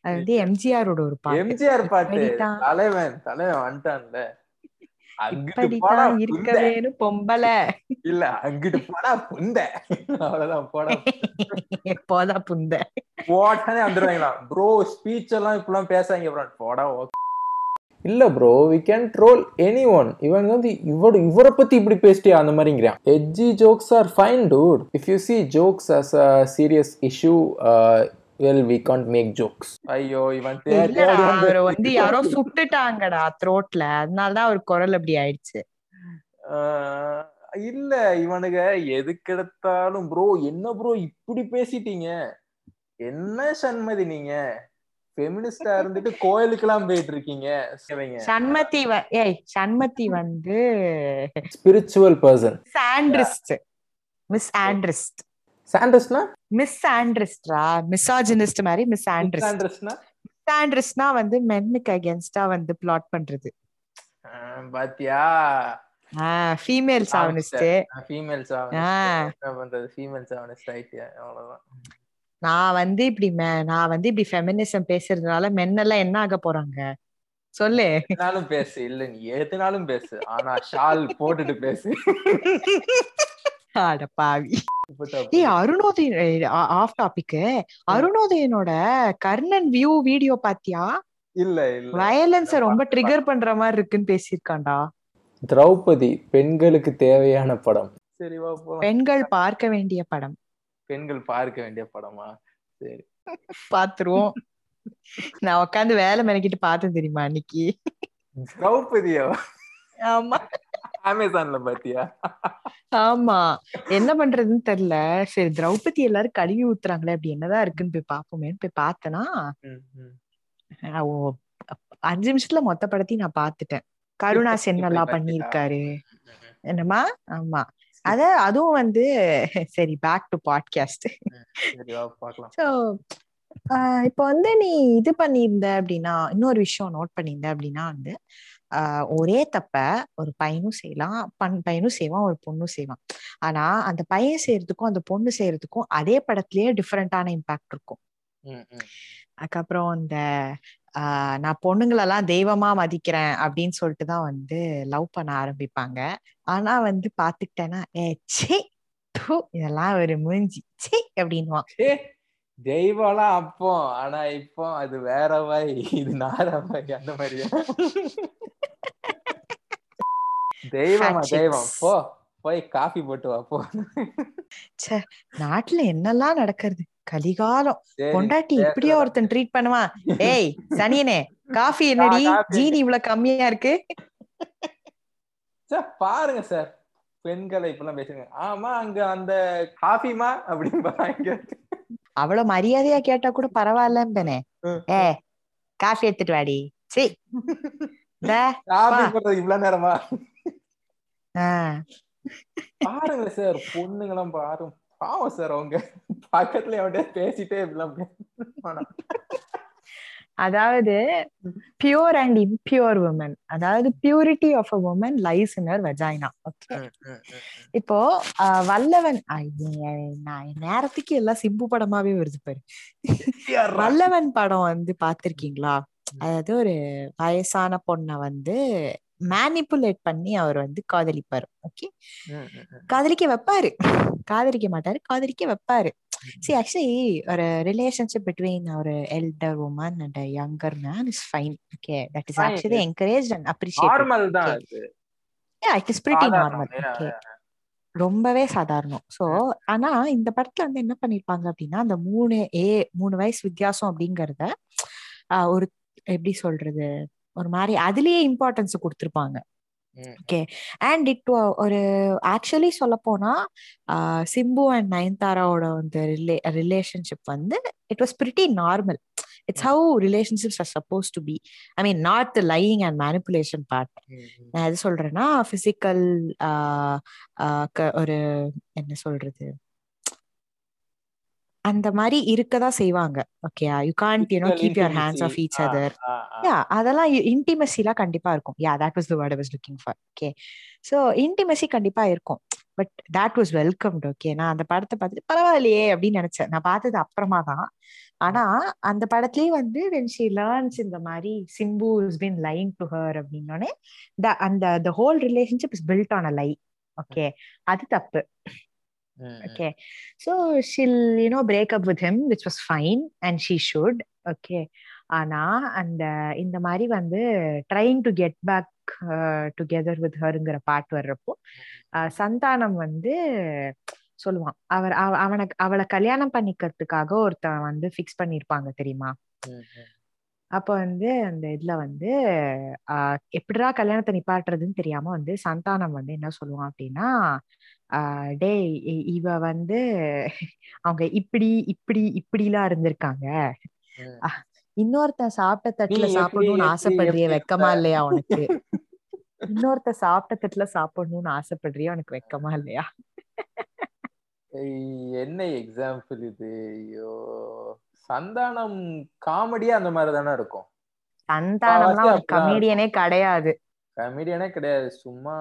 அது வந்து எம்ஜிஆரோட ஒரு பாட்டு. எம்ஜிஆர் பாட்டு. தலைவன் தலைவன் வந்துட்டான்ல. அங்கிட்டு போடா இப்படித்தான் இருக்க. வேணும் பொம்பளை. இல்ல அங்கிட்டு போடா புந்த. அவ்வளவுதான் போடா. போதா புந்த. போட்டானே வந்துருவாங்களா? ப்ரோ ஸ்பீச் எல்லாம் இப்பெல்லாம் பேசாங்க ப்ரோ போடா ஓகே இல்ல bro we can troll anyone இவன் வந்து இவரு இவரை பத்தி இப்படி பேசிட்டியா? அந்த மாதிரிங்கிறான் edgy jokes are fine dude if you see jokes as a serious issue well we can't make jokes ஐயோ இவன் அவரை வந்து யாரோ சுட்டுட்டாங்கடா த்ரோட்ல அதனாலதான் அவர் குரல் அப்படி ஆயிடுச்சு. ஆஹ் இல்ல இவனுங்க எதுக்கு எடுத்தாலும் ப்ரோ என்ன ப்ரோ இப்படி பேசிட்டீங்க? என்ன சண்மதி நீங்க? ஃபெமினிஸ்டா இருந்துட்டு கோயிலுக்கெல்லாம் போயிட்டு இருக்கீங்க சண்மதி ஏய் சண்மதி வந்து spiritual person misandrist misandrist சாண்டஸ்னா மிஸ் ஆண்ட்ரிஸ்ட்ரா மிசாஜினிஸ்ட் மாதிரி மிஸ் ஆண்ட்ரிஸ்ட் மிஸ் ஆண்ட்ரிஸ்ட்னா வந்து மென்னுக்கு அகேன்ஸ்டா வந்து பிளாட் பண்றது. பாத்தியா? ஃபீமேல் சாவனிஸ்ட் ஃபீமேல் பண்றது. ஃபீமேல் சாவனிஸ்ட் ஆயிட்டியா அவ்வளவுதான். நான் வந்து இப்படி நான் வந்து இப்படி ஃபெமினிசம் பேசுறதுனால மென்னெல்லாம் என்ன ஆக போறாங்க? சொல்லு. எதுனாலும் பேசு. இல்ல நீ எதுனாலும் பேசு. ஆனா ஷால் போட்டுட்டு பேசு. அட பாவி. ஆஃப் டாபிக் அருணோதயனோட கர்ணன் வியூ வீடியோ பாத்தியா? இல்ல இல்ல. வயலன்ஸ ரொம்ப ட்ரிகர் பண்ற மாதிரி இருக்குன்னு பேசியிருக்கான்டா. திரௌபதி பெண்களுக்கு தேவையான படம். சரி வா போலாம் பெண்கள் பார்க்க வேண்டிய படம். பெண்கள் பார்க்க வேண்டிய படமா? சரி. பாத்துருவோம். நான் உட்காந்து வேலை மெனக்கிட்டு பார்த்தேன் தெரியுமா அன்னைக்கு? திரௌபதியா ஆமா. அமேசான்ல பாத்தியா? ஆமா. என்ன பண்றதுன்னு தெரியல சரி திரௌபதி எல்லாரும் கழுவி ஊத்துறாங்களே அப்படி என்னதான் இருக்குன்னு போய் பாப்போமேன்னு போய் பார்த்தனா. அஞ்சு நிமிஷத்துல மொத்த படத்தையும் நான் பார்த்துட்டேன். கருணா சென் நல்லா? பண்ணியிருக்காரு. என்னமா ஆமா. அத அதுவும் வந்து சரி பேக் டு பாட்காஸ்ட் ஸோ இப்போ வந்து நீ இது பண்ணியிருந்த அப்படின்னா இன்னொரு விஷயம் நோட் பண்ணியிருந்த அப்படின்னா வந்து ஆஹ் ஒரே தப்ப ஒரு பையனும் செய்யலாம். பண் பையனும் செய்வான் ஒரு பொண்ணும் செய்வான். ஆனா அந்த பையன் செய்யறதுக்கும் அந்த பொண்ணு செய்யறதுக்கும் அதே படத்திலேயே டிஃப்ரெண்டான இம்பாக்ட் இருக்கும். அதுக்கப்புறம் இந்த நான் பொண்ணுங்களெல்லாம் தெய்வமா மதிக்கிறேன் அப்படின்னு சொல்லிட்டு தான் வந்து லவ் பண்ண ஆரம்பிப்பாங்க. ஆனா வந்து பாத்துக்கிட்டேன்னா ஏ ச்சே தூ இதெல்லாம் ஒரு மூஞ்சி. ச்சே அப்படின்வான் தெய்வம்லாம் அப்போ. ஆனா இப்போ அது வேற வாய் இது நார வாய் அந்த மாதிரியா? தெய்வமா தெய்வம். போ போய் காஃபி போட்டு வா போ. ச்சே நாட்டுல என்னெல்லாம் நடக்கிறது? கலிகாலம். பொண்டாட்டி இப்படியே ஒருத்தன் ட்ரீட் பண்ணுவான் ஏய் சனியனே காஃபி என்னடி. ஜீனி இவ்வளவு கம்மியா இருக்கு? சார் பாருங்க சார் பெண்களை இப்பெல்லாம் பேசுங்க. ஆமா அங்க அந்த காஃபிமா அப்படின்னு அவ்வளவு மரியாதையா கேட்டா கூட பரவாயில்லன்னு ஏ காஃபி எடுத்துட்டு வாடி. சரி இவ்வளவு நேரமா? பாருங்க சார் பொண்ணுங்களாம் பாருங்க பாவம் சார் அவங்க. பக்கத்துல எவன்டே பேசிட்டே இப்படிலாம் அதாவது பியூர் அண்ட் இம்பியூர் உமன் அதாவது purity of a woman lies in her vagina okay. இப்போ ஆஹ் வல்லவன் நேரத்துக்கு எல்லாம் சிம்பு படமாவே வருது பாரு. வல்லவன் படம் வந்து பாத்திருக்கீங்களா அதாவது ஒரு வயசான பொண்ண வந்து மேனிப்புலேட் பண்ணி அவர் வந்து காதலிப்பாரு ஓகே. காதலிக்க வைப்பாரு. காதலிக்க மாட்டாரு காதலிக்க வைப்பாரு. see actually ஒரு ரிலேஷன்ஷிப் பிட்வீன் ஒரு elder woman and younger man is fine okay that is. Actually encourage and appreciate normal தான் it is pretty. Normal okay. ரொம்பவே சாதாரணம். சோ ஆனா இந்த படத்துல வந்து என்ன பண்ணிருப்பாங்க அப்படின்னா அந்த மூணு ஏ மூணு வயசு வித்தியாசம் அப்படிங்கறத ஒரு எப்படி சொல்றது? ஒரு மாதிரி அதுலயே இம்பார்ட்டன்ஸ் கொடுத்திருப்பாங்க. ம். அண்ட் இட் ஒரு ஆக்சுவலி சொல்ல போனா சிம்பு அண்ட் நயன்தாராவோட அந்த ரிலே ரிலேஷன்ஷிப் வந்து it was pretty normal it's how relationships are suppose to be I mean not the lying and manipulation part. நான் எது சொல்றேன்னா பிசிக்கல் ஒரு என்ன சொல்றது? அந்த மாதிரி இருக்கதான் செய்வாங்க. Okay you? Can't you know keep your hands off. Each other. Yeah அதெல்லாம் இன்டிமசிலாம் கண்டிப்பா இருக்கும். Yeah that was the word was looking for okay so intimacy கண்டிப்பா இருக்கும். But that was welcomed okay நான் அந்த படத்தை பார்த்துட்டு பரவாயில்லையே அப்படின்னு நினைச்சேன். நான் பார்த்தது அப்புறமா தான். ஆனா அந்த படத்துலயே வந்து வென் ஷி லேர்ன்ஸ் இந்த மாதிரி Simbu is been lying to her அப்படின்னோடனே அந்த the whole relationship is built on a lie okay அது தப்பு. ம், ம். Okay so she'll you know break up with him which was fine and she should okay ஆனா அந்த இந்த மாதிரி வந்து trying to get back together with ஹருங்கிற பாட்டு வர்றப்போ அஹ், சந்தானம் வந்து சொல்லுவான். அவர் அவ- அவனுக்கு அவளை கல்யாணம் பண்ணிக்கிறதுக்காக ஒருத்தன் வந்து ஃபிக்ஸ் பண்ணிருப்பாங்க தெரியுமா? ம். அப்ப வந்து அந்த இதுல வந்து ஆஹ் எப்படிடா கல்யாணத்தை நிப்பாட்டுறதுன்னு தெரியாம வந்து சந்தானம் வந்து என்ன சொல்லுவான் அப்படின்னா இ- இவ வந்து அவங்க இப்படி இப்படி இப்படிலாம் இருந்திருக்காங்க. இன்னொருத்தன் சாப்பிட்ட தட்டுல சாப்பிடணும்னு ஆசைப்படுறிய வெக்கமா இல்லையா உனக்கு? இன்னொருத்த சாப்பிட்ட தட்டுல சாப்பிடணும்னு ஆசைப்படுறியா உனக்கு வெக்கமா இல்லையா? என்ன எக்ஸாம்பிள் இது? ஐயோ. சந்தானம் காமெடியா அந்த மாதிரி தானே இருக்கும். சந்தானம்லாம் அப்படிதான் கமீடியனே கிடையாது. கமெடியானே கிடையாது. சும்மா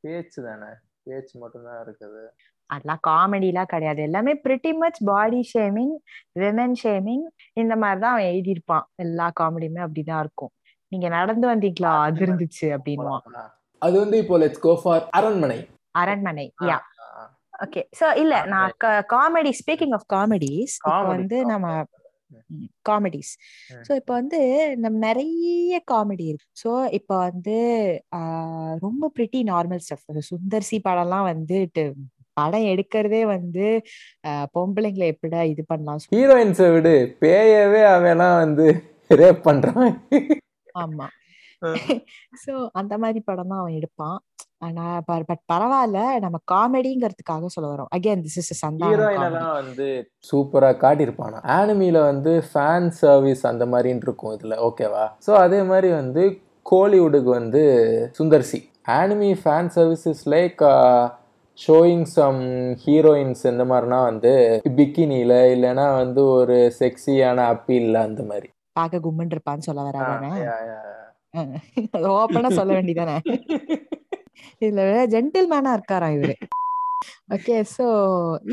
பேச்சு தானே. பேச்சு மட்டும்தான் இருக்குது. அதெல்லாம் காமெடிலாம் கிடையாது. எல்லாமே pretty much body shaming women shaming இந்த மாதிரி தான் அவன் எழுதியிருப்பான். எல்லா காமெடியுமே அப்படிதான் இருக்கும். நீங்க நடந்து வந்தீங்களா? அது இருந்துச்சு அப்படின்வான் அது வந்து இப்போ லெட்ஸ் கோ ஃபார் அரண்மனை. அரண்மனை யா ஓகே சோ இல்ல நான் காமெடி ஸ்பீக்கிங் ஆஃப் காமெடிஸ் வந்து. நம்ம காமெடிஸ். சோ இப்போ வந்து நம்ம நிறைய காமெடி இருக்கு. சோ இப்போ வந்து ரொம்ப பிரிட்டி நார்மல் ஸ்டஃப் சுந்தர்சி படம்லாம் வந்துட்டு படம் எடுக்கிறதே வந்து பொம்பளைங்களை எப்படிடா இது பண்ணலாம் ஹீரோயின்ஸை விடு. பேயவே அவெல்லாம் வந்து ரேப் பண்றான். ஆமா. சோ அந்த மாதிரி படம் தான் அவன் எடுப்பான். ஆனா பட் பரவாயில்ல நம்ம காமெடிங்கிறதுக்காக சொல்ல வரோம். Again this is heroine Santhanam எல்லாம் வந்து சூப்பரா காட்டியிருப்பானா. ஆனிமில வந்து ஃபேன் சர்வீஸ் அந்த மாதிரின்னு இருக்கும் இதுல. ஓகேவா ஸோ அதே மாதிரி வந்து கோலிவுட்டுக்கு வந்து Sundar C. Anime fan service like showing some heroines இந்த மாதிரினா வந்து பிக்கினில இல்லைன்னா வந்து ஒரு செக்ஸியான அப்பீல்ல அந்த மாதிரி. பார்க்க கும்மன் இருப்பான்னு சொல்ல வராதானே. அது ஓப்பனா சொல்ல வேண்டியதானே? இதுல ஜென்டில் மேனா இருக்காராம் இவரு? ஓகே சோ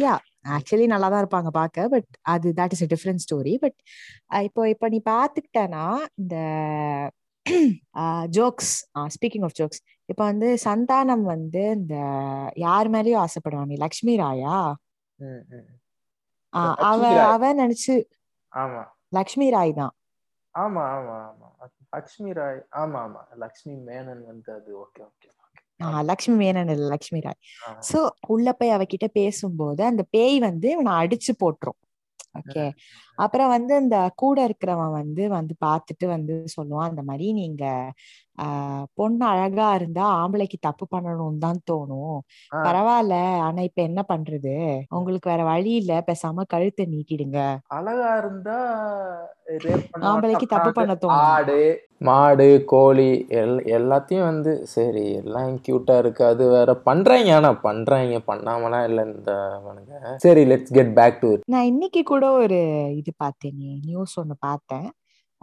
யா ஆக்சுவலி நல்லா தான் இருப்பாங்க பார்க்க பட் அது that is a different story but இப்போ இப்போ நீ பார்த்துக்கிட்டனா இந்த ஜோக்ஸ் ஸ்பீக்கிங் ஆஃப் ஜோக்ஸ் இப்போ வந்து சந்தானம் வந்து இந்த யார் மேலயும் ஆசைப்படுவான் நீ லக்ஷ்மி ராயா? அவ. அவ நினைச்சு ஆமா. லக்ஷ்மி ராய் தான். ஆமா ஆமா ஆமா. லக்ஷ்மி ராய் ஆமா ஆமா. லக்ஷ்மி மேனன் வந்து அது. ஓகே ஓகே லக்ஷ்மி மேனன் இல்ல லக்ஷ்மி ராய். சோ உள்ள போய் அவகிட்ட பேசும்போது அந்த பேய் வந்து இவனை அடிச்சு போட்டுரும். ஓகே. அப்புறம் வந்து இந்த கூட இருக்கிறவன் வந்து வந்து பார்த்துட்டு வந்து சொல்லுவான் அந்த மாதிரி நீங்க ஆஹ் பொண்ணு அழகா இருந்தா ஆம்பளைக்கு தப்பு பண்ணணும்னு தான் தோணும். பரவாயில்ல ஆனா இப்ப என்ன பண்றது? உங்களுக்கு வேற வழி இல்ல. பேசாம கழுத்தை நீட்டிடுங்க அழகா இருந்தா. ஆம்பளைக்கு தப்பு பண்ண தோணும். ஆடு மாடு கோழி எல் எல்லாத்தையும் வந்து சரி எல்லாம் கியூட்டா இருக்கு. அது வேற பண்றாங்க ஆனா பண்றாங்க பண்ணாமலாம் இல்லை இந்த சரி லெட்ஸ் கெட் பேக் டு நான் இன்னைக்கு கூட ஒரு இது பார்த்தேன். நியூஸ் ஒண்ணு பார்த்தேன்.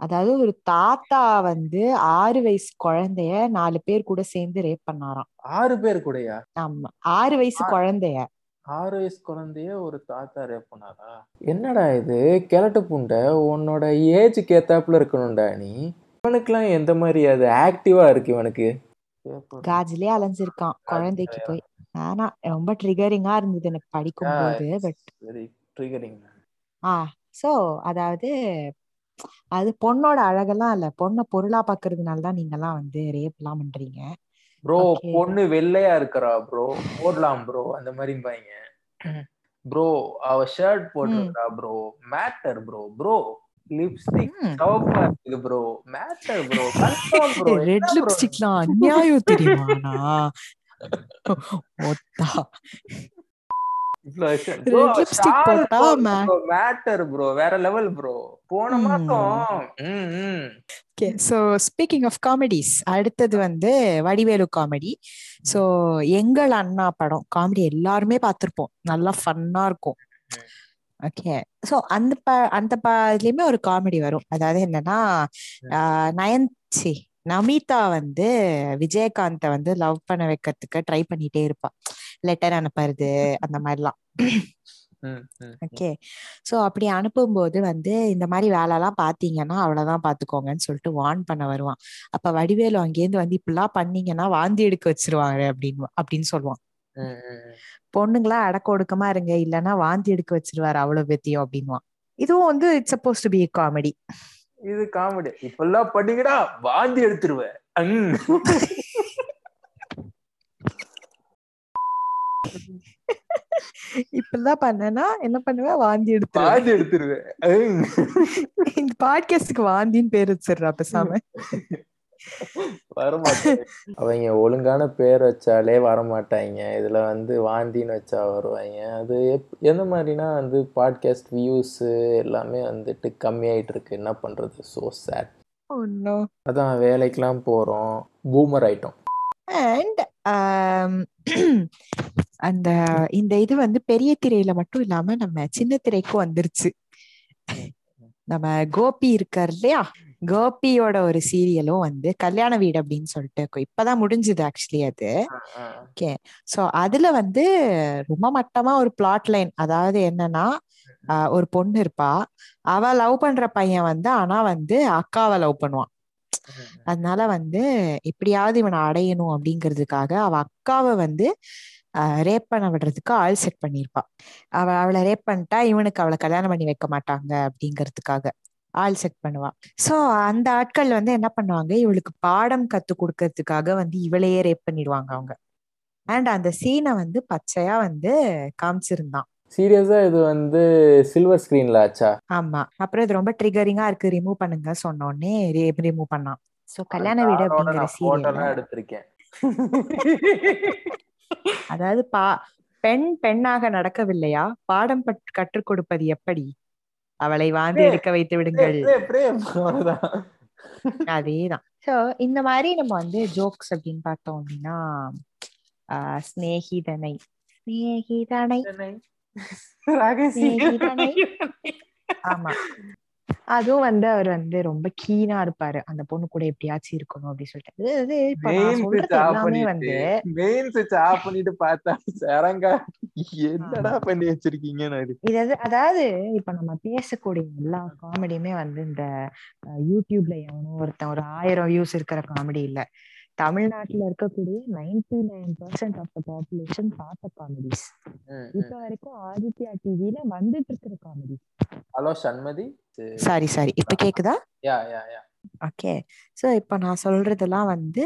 அதாவது ஒரு தாத்தா வந்து ஆறு வயசு குழந்தைய நாலு பேர் கூட சேர்ந்து ரேப் பண்ணாராம். ஆறு பேர் கூடயா? ஆமா. ஆறு வயசு. குழந்தைய. ஆறு வயசு குழந்தைய ஒரு தாத்தா ரேப் பண்ணாரா? என்னடா இது? கிழட்டு புண்டை. உன்னோட ஏஜுக்கு ஏத்தாப்புல இருக்கணும்டா நீ. இவனுக்குலாம் எந்த மாதிரி அது ஆக்டிவா இருக்கு இவனுக்கு. காஜிலே அலைஞ்சிருக்கான். குழந்தைக்கு போய். ஆனா ரொம்ப ட்ரிகரிங்கா இருந்தது எனக்கு படிக்கும்போது but very triggering ah so அதாவது அது பொண்ணோட அழகெல்லாம் இல்ல. பொண்ணை பொருளா பாக்குறதுனால தான் நீங்க எல்லாம் வந்து ரேப் எல்லாம் பண்றீங்க. ப்ரோ. பொண்ணு வெள்ளையா இருக்கிறா ப்ரோ போடலாம் ப்ரோ அந்த மாதிரி பாய்ங்க. ப்ரோ அவ ஷர்ட் போட்டிருக்கா bro matter bro bro lipstick hmm. சவப்பா இருக்குது bro matter bro bro red லிப்ஸ்டிக்லாம் அநியாயம் தெரியுமாண்ணா ஒத்தா. மேட்டர் ப்ரோ வேற லெவல் ப்ரோ போன ம். மாசம் ம், ம். Okay so speaking of comedies அடுத்தது வந்து வடிவேலு காமெடி ஸோ எங்கள் அண்ணா படம் காமெடி எல்லாருமே பார்த்திருப்போம். நல்லா ஃபன்னா இருக்கும். ஓகே ஸோ அந்த ப அந்த இதுலயுமே ஒரு காமெடி வரும். அதாவது என்னன்னா ஆஹ் நயன் சி நமிதா வந்து விஜயகாந்த வந்து லவ் பண்ண வைக்கிறதுக்கு ட்ரை பண்ணிட்டே இருப்பா. லெட்டர் அனுப்புறது அந்த மாதிரிலாம். ஓகே சோ அப்படி அனுப்பும்போது வந்து இந்த மாதிரி வேலைலாம் பாத்தீங்கன்னா அவ்வளவுதான் பாத்துக்கோங்கன்னு சொல்லிட்டு வார்ன் பண்ண வருவான். அப்ப வடிவேலு அங்கேருந்து வந்து இப்படிலாம் பண்ணீங்கன்னா வாந்தி எடுக்க வச்சிருவாங்க அப்படின்னு அப்படின்னு சொல்லுவான். பொண்ணுங்களா அடக்க ஒடுக்கமா இருங்க இல்லைன்னா வாந்தி எடுக்க வச்சிருவாரு அவ்வளவு பேத்தியும் அப்படின்வான் இதுவும் வந்து it's suppose to be comedy இது காமெடி. இப்பெல்லாம் பண்ணீங்கடா வாந்தி எடுத்துருவேன். இப்படிதான் பண்ணனா என்ன பண்ணுவேன்? வாந்தி எடுத்துருவேன். வாந்தி எடுத்துருவேன். இந்த பாட்காஸ்டுக்கு வாந்தின்னு பேர் வச்சிடுறா பேசாம. வரமாட்டாங்க அவங்க ஒழுங்கான பேர் வச்சாலே வரமாட்டாங்க. இதுல வந்து வாந்தின்னு வச்சா வருவாங்க. அது எப் எந்த மாதிரினா வந்து பாட்காஸ்ட் வியூஸ் எல்லாமே வந்துட்டு கம்மியாயிட்டு இருக்கு என்ன பண்றது? ஸோ சேட் ஒன்னும் அதான் வேலைக்கெல்லாம் போறோம். பூமர் ஆயிட்டோம். அண்ட் அந்த இந்த இது வந்து பெரிய திரையில மட்டும் இல்லாம நம்ம சின்ன திரைக்கும் வந்துருச்சு. நம்ம கோபி இருக்கார் இல்லையா? கோபியோட ஒரு சீரியலும் வந்து கல்யாண வீடு அப்படின்னு சொல்லிட்டு இருக்கும். இப்பதான் முடிஞ்சது ஆக்சுவலி அது. சோ அதுல வந்து ரொம்ப மட்டமா ஒரு பிளாட் லைன் அதாவது என்னன்னா ஒரு பொண்ணு இருப்பா. அவ லவ் பண்ற பையன் வந்து ஆனா வந்து அக்காவை லவ் பண்ணுவான். அதனால வந்து எப்படியாவது இவனை அடையணும் அப்படிங்கிறதுக்காக அவ அக்காவை வந்து ரேப் பண்ண விடுறதுக்கு ஆள் செட் பண்ணியிருப்பா. அவ அவளை ரேப் பண்ணிட்டா இவனுக்கு அவளை கல்யாணம் பண்ணி வைக்க மாட்டாங்க அப்படிங்கிறதுக்காக. ஆள் செட் பண்ணுவா. சோ அந்த ஆட்கள் வந்து என்ன பண்ணுவாங்க? இவளுக்கு பாடம் கத்து கொடுக்கறதுக்காக வந்து இவளையே ரேப் பண்ணிடுவாங்க அவங்க. அண்ட் அந்த சீனை வந்து பச்சையா வந்து காமிச்சிருந்தான். சீரியஸா இது வந்து சில்வர் ஸ்கிரீன்ல ஆச்சா? ஆமா. அப்புறம் இது ரொம்ப ட்ரிகரிங்கா இருக்கு. ரிமூவ் பண்ணுங்க சொன்ன உடனே ரிமூவ் பண்ணான். சோ கல்யாண வீடு அப்படிங்கிற சீரியல் எடுத்திருக்கேன். அதாவது பா பெண் பெண்ணாக நடக்கவில்லையா? பாடம் பட் கற்றுக் கொடுப்பது எப்படி? அவளை வாந்தி எடுக்க வைத்து விடுங்கள். அதேதான். சோ இந்த மாதிரி நம்ம வந்து ஜோக்ஸ் அப்படின்னு பார்த்தோம் அப்படின்னா சிநேகிதனை. சிநேகிதனை. ஆமா. அதுவும் வந்து அவர் வந்து ரொம்ப கீனா இருப்பாரு. அந்த பொண்ணு கூட எப்படியாச்சும் இருக்கணும் அப்படின்னு சொல்லிட்டு. இப்ப நான் சொல்றது எல்லாமே பண்ணிட்டு, வந்து main switch off பண்ணிட்டு பார்த்தா சரங்கா என்னடா பண்ணி வச்சிருக்கீங்கன்னு. இது அது- அதாவது இப்ப நம்ம பேசக்கூடிய எல்லா காமெடியுமே வந்து இந்த யூடியூப்ல எவனோ ஒருத்தன் ஒரு ஆயிரம் வியூஸ் இருக்கிற காமெடி இல்ல தமிழ்நாட்டுல இருக்கக்கூடிய ninety nine percent of the population பார்த்த காமெடிஸ் இப்ப. வரைக்கும் ஆதித்யா டிவில வந்துட்டு இருக்கிற comedy hello Shanmathi. Sorry sorry இப்ப கேக்குதா? யா யா யா. ஓகே சோ இப்ப நான் சொல்றதெல்லாம் வந்து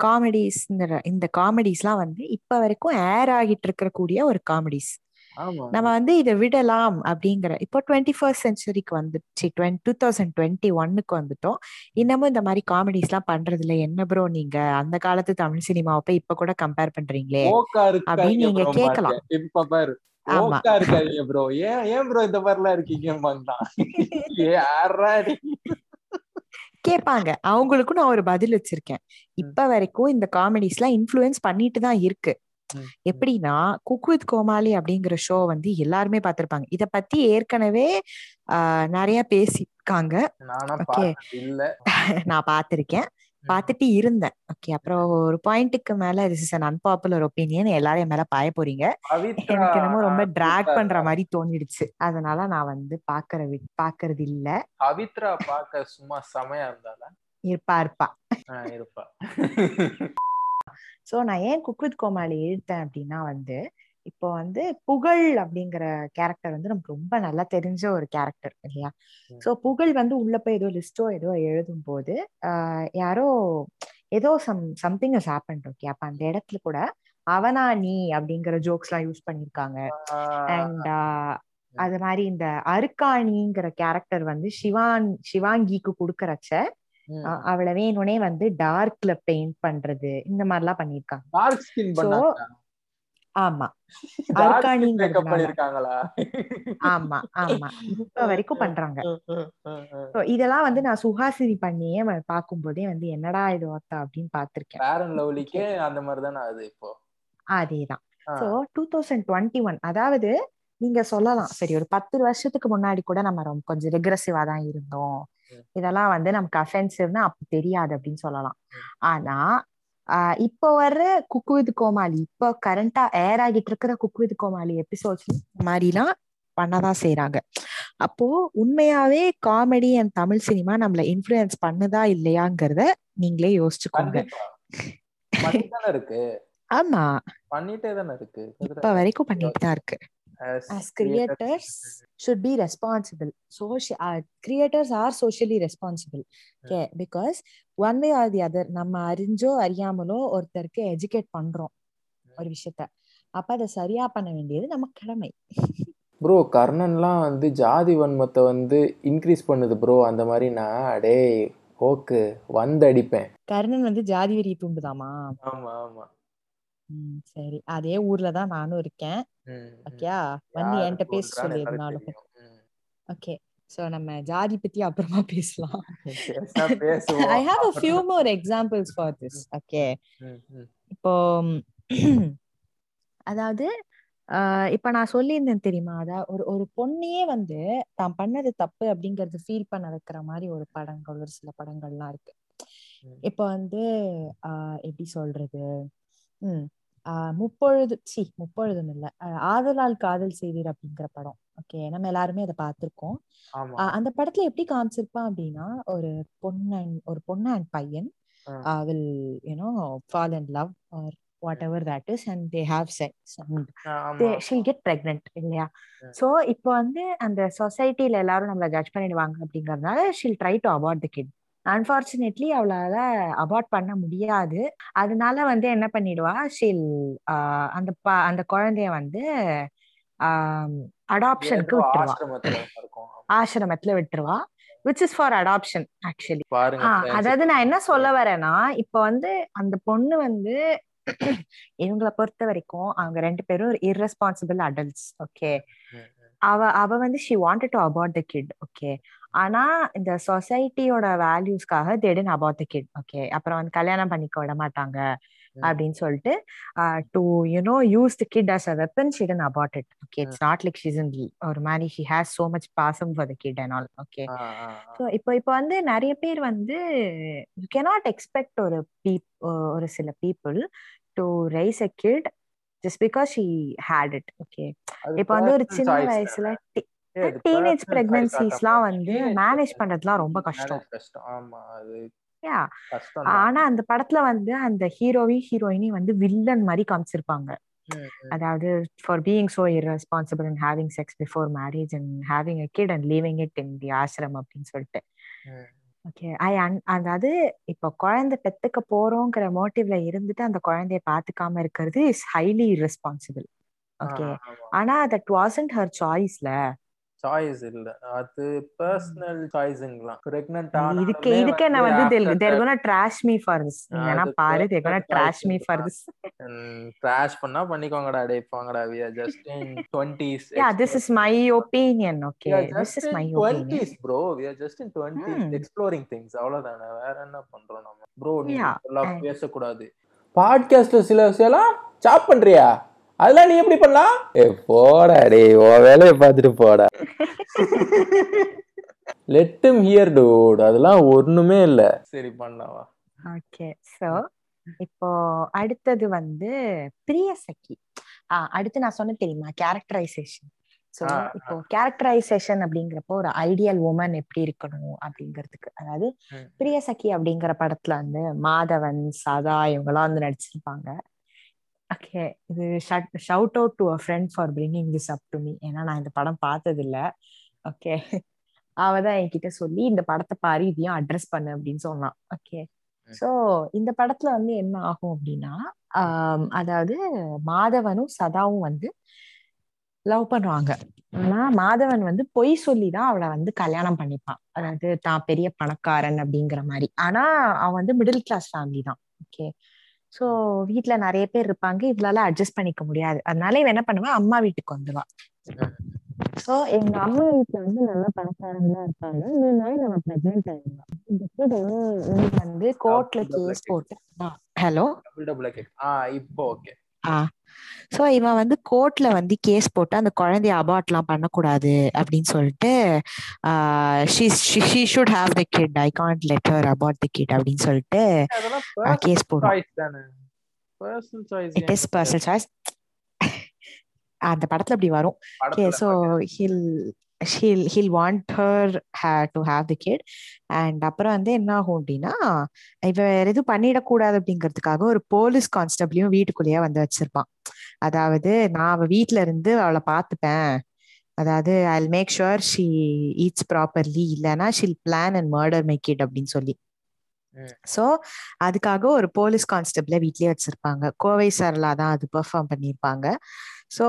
காமெடிஸ் இந்த காமெடிஸ்லாம் வந்து இப்ப வரைக்கும் ஏர் ஆகிட்டு இருக்கிற கூடிய ஒரு காமெடிஸ் நம்ம வந்து இதை விடலாம் அப்படிங்கிற இப்போ டுவெண்ட்டி ஃபர்ஸ்ட் சென்ச்சுரிக்கு வந்துச்சு டூ தௌசண்ட் டுவெண்ட்டி ஒன்னுக்கு வந்துட்டோம். இன்னமும் இந்த மாதிரி காமெடிஸ் எல்லாம் பண்றது இல்ல என்ன ப்ரோ நீங்க? அந்த காலத்து தமிழ் சினிமாவை போய் இப்ப கூட கம்பேர் பண்றீங்களே? அப்படின்னு நீங்க கேட்கலாம். இப்ப பாரு. இருக்காதீங்க ப்ரோ ஏன் ஏன் ப்ரோ இந்த இருக்கீங்க? கேட்பாங்க. அவங்களுக்கும் நான் ஒரு பதில் வச்சிருக்கேன். இப்ப வரைக்கும் இந்த காமெடிஸ் எல்லாம் இன்ஃபுளுயன்ஸ் பண்ணிட்டு தான் இருக்கு. எப்படின்னா குக் வித் கோமாளி அப்படிங்கிற ஷோ வந்து எல்லாருமே பார்த்திருப்பாங்க. இத பத்தி ஏற்கனவே நிறைய பேசியிருக்காங்க. இல்ல. நான் பார்த்திருக்கேன். பார்த்துட்டு இருந்தேன். ஓகே. அப்புறம் ஒரு பாயிண்ட்டுக்கு மேல this is an unpopular opinion எல்லாரும் என் மேல பாய போறீங்க. எனக்கு என்னமோ ரொம்ப டிராக் பண்ற. மாதிரி தோணிடுச்சு. அதனால நான் வந்து பாக்குற பாக்குறது இல்ல. பவித்ரா பார்க்க சும்மா செமையா இருந்தால இருப்பா இருப்பா. இருப்பா. சோ நான் ஏன் குக் வித் கோமாளி இழுத்தேன் அப்படின்னா வந்து இப்போ வந்து புகழ் அப்படிங்கிற கேரக்டர் வந்து நமக்கு ரொம்ப நல்லா தெரிஞ்ச ஒரு கேரக்டர் இல்லையா. சோ புகழ் வந்து உள்ள போய் ஏதோ லிஸ்டோ ஏதோ எழுதும் போது யாரோ ஏதோ some something is happen okay அப்ப அந்த இடத்துல கூட அவனா நீ அப்படிங்கிற ஜோக்ஸ் எல்லாம் யூஸ் பண்ணிருக்காங்க. அண்ட் அது மாதிரி இந்த அருக்காணிங்கிற கேரக்டர் வந்து சிவான் சிவாங்கிக்கு கொடுக்கறச்ச அவளை வேணும்னே வந்து டார்க்ல பெயிண்ட் பண்றது இந்த மாதிரி எல்லாம் பண்ணிருக்காங்க ஆமா. ஆமா ஆமா. இப்ப வரைக்கும் பண்றாங்க. இதெல்லாம் வந்து நான் சுஹாசினி பண்ணியே பார்க்கும்போதே வந்து என்னடா இது ஒத்தா அப்படின்னு லவ்லிக்கே அந்த மாதிரி தானே அது இப்போ? அதேதான். So two thousand twenty one அதாவது நீங்க சொல்லலாம். சரி ஒரு பத்து வருஷத்துக்கு முன்னாடி கூட நம்ம ரொம்ப கொஞ்சம் ரெக்ரெசிவா தான் இருந்தோம். இதெல்லாம் வந்து நமக்கு அஃபென்சிவ்னு அப்ப தெரியாது அப்படின்னு சொல்லலாம். ஆனா ஆஹ் இப்போ வர்ற குக்கு வித் கோமாளி இப்போ கரண்டா ஏர் ஆகிட்டு இருக்கிற குக்கு வித் கோமாளி எபிசோட்ஸ் மாதிரிலாம் பண்ணதான் செய்றாங்க. அப்போ உண்மையாவே காமெடி அண்ட் தமிழ் சினிமா நம்மள இன்ஃப்ளூயன்ஸ் பண்ணுதா இல்லையாங்கிறத நீங்களே யோசிச்சுக்கோங்க. இருக்கு. ஆமா. பண்ணிட்டே தானே இருக்கு. இப்ப வரைக்கும் பண்ணிட்டு தான் இருக்கு. As as creators should be responsible. Social uh, creators are socially responsible okay? Because one way or the other நம்ம அறிஞ்சோ அறியாமலோ ஒருத்தருக்கு எஜுகேட் பண்றோம் ஒரு விஷயத்த. அப்ப அதை சரியா பண்ண வேண்டியது நம்ம கடமை. ப்ரோ கர்ணன்லாம் வந்து ஜாதி வன்மத்தை வந்து இன்க்ரீஸ் பண்ணுது ப்ரோ அந்த மாதிரி நான் டேய் ஓக்கு வந்து அடிப்பேன் கர்ணன் வந்து ஜாதி வெறி தூண்டுதாமா? ஆமா ஆமா. சரி. அதே ஊர்ல தான் நானும் இருக்கேன். ஓகேயா? வந்து என்கிட்ட பேச கொல்றான்னு சொல்லி எல்லாருக்கும் எதுனாலும் தெரியும். ம். ஓகே. சோ நம்ம ஜாதி பத்தி அப்புறமா பேசலாம். I have a few more examples for this okay. இப்போ அதாவது இப்ப நான் சொல்லியிருந்தேன் தெரியுமா? அதாவது ஒரு ஒரு பொண்ணையே வந்து தான் பண்ணது தப்பு அப்படிங்கறது ஃபீல் பண்ண வைக்கிற மாதிரி ஒரு படங்கள் ஒரு சில படங்கள்லாம் இருக்கு. இப்ப வந்து எப்படி சொல்றது? உம் ஆஹ் முப்பொழுது சி முப்பொழுதும் இல்ல. ஆதலால் காதல் செய்வீர் அப்படிங்கிற படம். ஓகே நம்ம எல்லாருமே அதை பார்த்திருக்கோம். அந்த படத்துல எப்படி காமிச்சிருப்பான் அப்படின்னா ஒரு பொண்ணு ஒரு பொண்ணு அண்ட் பையன். Will you know fall and love or whatever that is and they have sex she'll get pregnant இல்லையா. சோ இப்போ வந்து அந்த சொசைட்டில எல்லாரும் நம்மள ஜட்ஜ் பண்ணிடுவாங்க அப்படிங்கறதுனால she'll try to abort the kid unfortunately அவளால அபார்ட் பண்ண முடியாது. அதனால வந்து என்ன பண்ணிடுவா? ஷில் அந்த அந்த குழந்தைய வந்து அடாப்ஷனுக்கு விட்டுருவா. ஆசிரமத்துல விட்டுருவா. Which is for adoption actually. அதாவது நான் என்ன சொல்ல வரேன்னா இப்ப வந்து அந்த பொண்ணு வந்து இவங்கள பொறுத்த வரைக்கும் அவங்க ரெண்டு பேரும் irresponsible அடல்ட்ஸ் ஓகே. அவ அவ வந்து she wanted to abort the kid okay ஆனா இந்த சொசைட்டியோட வேல்யூஸ்க்காக they don't abort the kid okay அப்புறம் வந்து கல்யாணம் பண்ணிக்க விட மாட்டாங்க. அப்படின்னு சொல்லிட்டு to you know use the kid as a weapon she done abort it okay it's not like she's in ஒரு மாதிரி ஷி ஹேஸ் சோ மச் பாசம் for the kid and all okay. So இப்போ இப்போ வந்து நிறைய பேர் வந்து யூ கேனாட் எக்ஸ்பெக்ட் ஒரு பீப் ஒரு சில people to raise a kid just because she hate it okay இப்போ வந்து ஒரு சின்ன வயசுல டீனேஜ் பிரெக்னன்சிஸ்லாம். வந்து மேனேஜ் pregnancy பண்றதுலாம் ரொம்ப கஷ்டம். ஆமா அது ஆனா அந்த படத்துல வந்து அந்த ஹீரோவையும் ஹீரோயினையும் வந்து வில்லன் மாதிரி காமிச்சிருப்பாங்க. அதாவது for being so irresponsible and having sex before marriage and having a kid and leaving it in the ashram அப்படின்னு சொல்லிட்டு. ஓகே ஐ அதாவது இப்போ குழந்தை பெத்துக்க போறோங்கிற மோட்டிவ்ல இருந்துட்டு அந்த குழந்தைய பாத்துக்காம இருக்கிறது is highly irresponsible. Ah, okay ஆனா தட் வாசன்ட் ஹர் சாய்ஸ்ல சாய்ஸ் இல்ல. அது பர்சனல் சாய்ஸ்ங்கலாம் பிரெக்னன்ட் இதுக்கு இதுக்கு என்ன வந்து they're gonna trash me for this நீ வேணா அது பாரு they're gonna trash me for. This crash பண்ணா பண்ணிக்கோங்கடா டேய் போங்கடா. We are just in 20s yeah this is my opinion okay this is my opinion 20s bro. We are just in 20s Hmm. exploring things. அவ்வளவுதானே. வேற என்ன பண்றோம் நம்ம? Bro நீ எல்லாம் and- பேசக்கூடாது. பாட்காஸ்ட்ல சில விஷயம்லாம் சாப் பண்றியா? அதெல்லாம் நீ எப்படி பண்ணலாம்? ஏ போடா டேய் உன் வேலையை பார்த்துட்டு போடா. லெட் him ஹியர் டூட் அதெல்லாம் ஒண்ணுமே இல்ல. சரி பண்ணவா ஓகே சோ இப்போ அடுத்தது வந்து பிரியசகி ஆ அடுத்து நான் சொன்ன தெரியுமா? கேரக்டரைசேஷன் சோ இப்போ கேரக்டரைசேஷன் அப்படிங்கிறப்போ ஒரு ஐடியல் உமன் எப்படி இருக்கணும் அப்படிங்கிறதுக்கு. அதாவது ம். பிரியசகி அப்படிங்கிற படத்துல வந்து மாதவன் சதா இவங்கெல்லாம் வந்து நடிச்சிருப்பாங்க. ஓகே இது shout out to a friend for bringing this up to me ஏன்னா நான் இந்த படம் பார்த்தது இல்ல ஓகே அவ தான் என்கிட்ட சொல்லி இந்த படத்தை பாரு இதையும் அட்ரஸ் பண்ணு அப்படின்னு சொன்னான். ஓகே. சோ இந்த படத்துல வந்து என்ன ஆகும் அப்படின்னா அதாவது மாதவனும் சதாவும் வந்து லவ் பண்ணுவாங்க ஆனா மாதவன் வந்து பொய் சொல்லி தான் அவளை வந்து கல்யாணம் பண்ணிப்பான். அதாவது தான் பெரிய பணக்காரன் அப்படிங்கிற மாதிரி. ஆனா அவன் வந்து மிடில் கிளாஸ் ஃபேமிலி தான். ஓகே சோ வீட்ல நிறைய பேர் இருப்பாங்க. இவளால அட்ஜஸ்ட் பண்ணிக்க முடியாது. அதனால இவன் என்ன பண்ணுவான் அம்மா வீட்டுக்கு வந்துருவா. சோ எங்க அம்மா வீட்ல வந்து நல்லா பணக்காரங்களா இருப்பாங்க. இதனால நம்ம பிரெக்னென்ட் ஆயிடுவா. இந்த kid வந்து கோர்ட்ல கேஸ் போட்டு ஹலோ இப்போ ஓகே ஆ. சோ இவன் வந்து கோர்ட்ல வந்து கேஸ் போட்டு அந்த குழந்தைய அபார்ட்லாம் பண்ணக்கூடாது அப்படின்னு சொல்லிட்டு she should have the kid I can't let her abort the kid அப்படின்னு சொல்லிட்டு கேஸ் போடுவான். இட் இஸ் பர்சனல் சாய்ஸ் அந்த படத்துல அப்படி வரும். Okay so he'll he'll he'll want her to have the kid and அப்புறம் வந்து என்ன ஆகும் அப்படின்னா இவ வேற எதுவும் பண்ணிடக்கூடாது அப்படிங்கிறதுக்காக ஒரு போலீஸ் கான்ஸ்டபிளையும் வீட்டுக்குள்ளேயே வந்து வச்சிருப்பான். அதாவது நான் அவ வீட்ல இருந்து அவளை பார்த்துப்பேன். அதாவது I make sure she eats properly இல்லைன்னா she'll plan and murder my kid அப்படின்னு சொல்லி. சோ அதுக்காக ஒரு போலீஸ் கான்ஸ்டபிள வீட்லயே வச்சிருப்பாங்க. கோவை சரலா தான் அது பெர்ஃபார்ம் பண்ணியிருப்பாங்க. ஸோ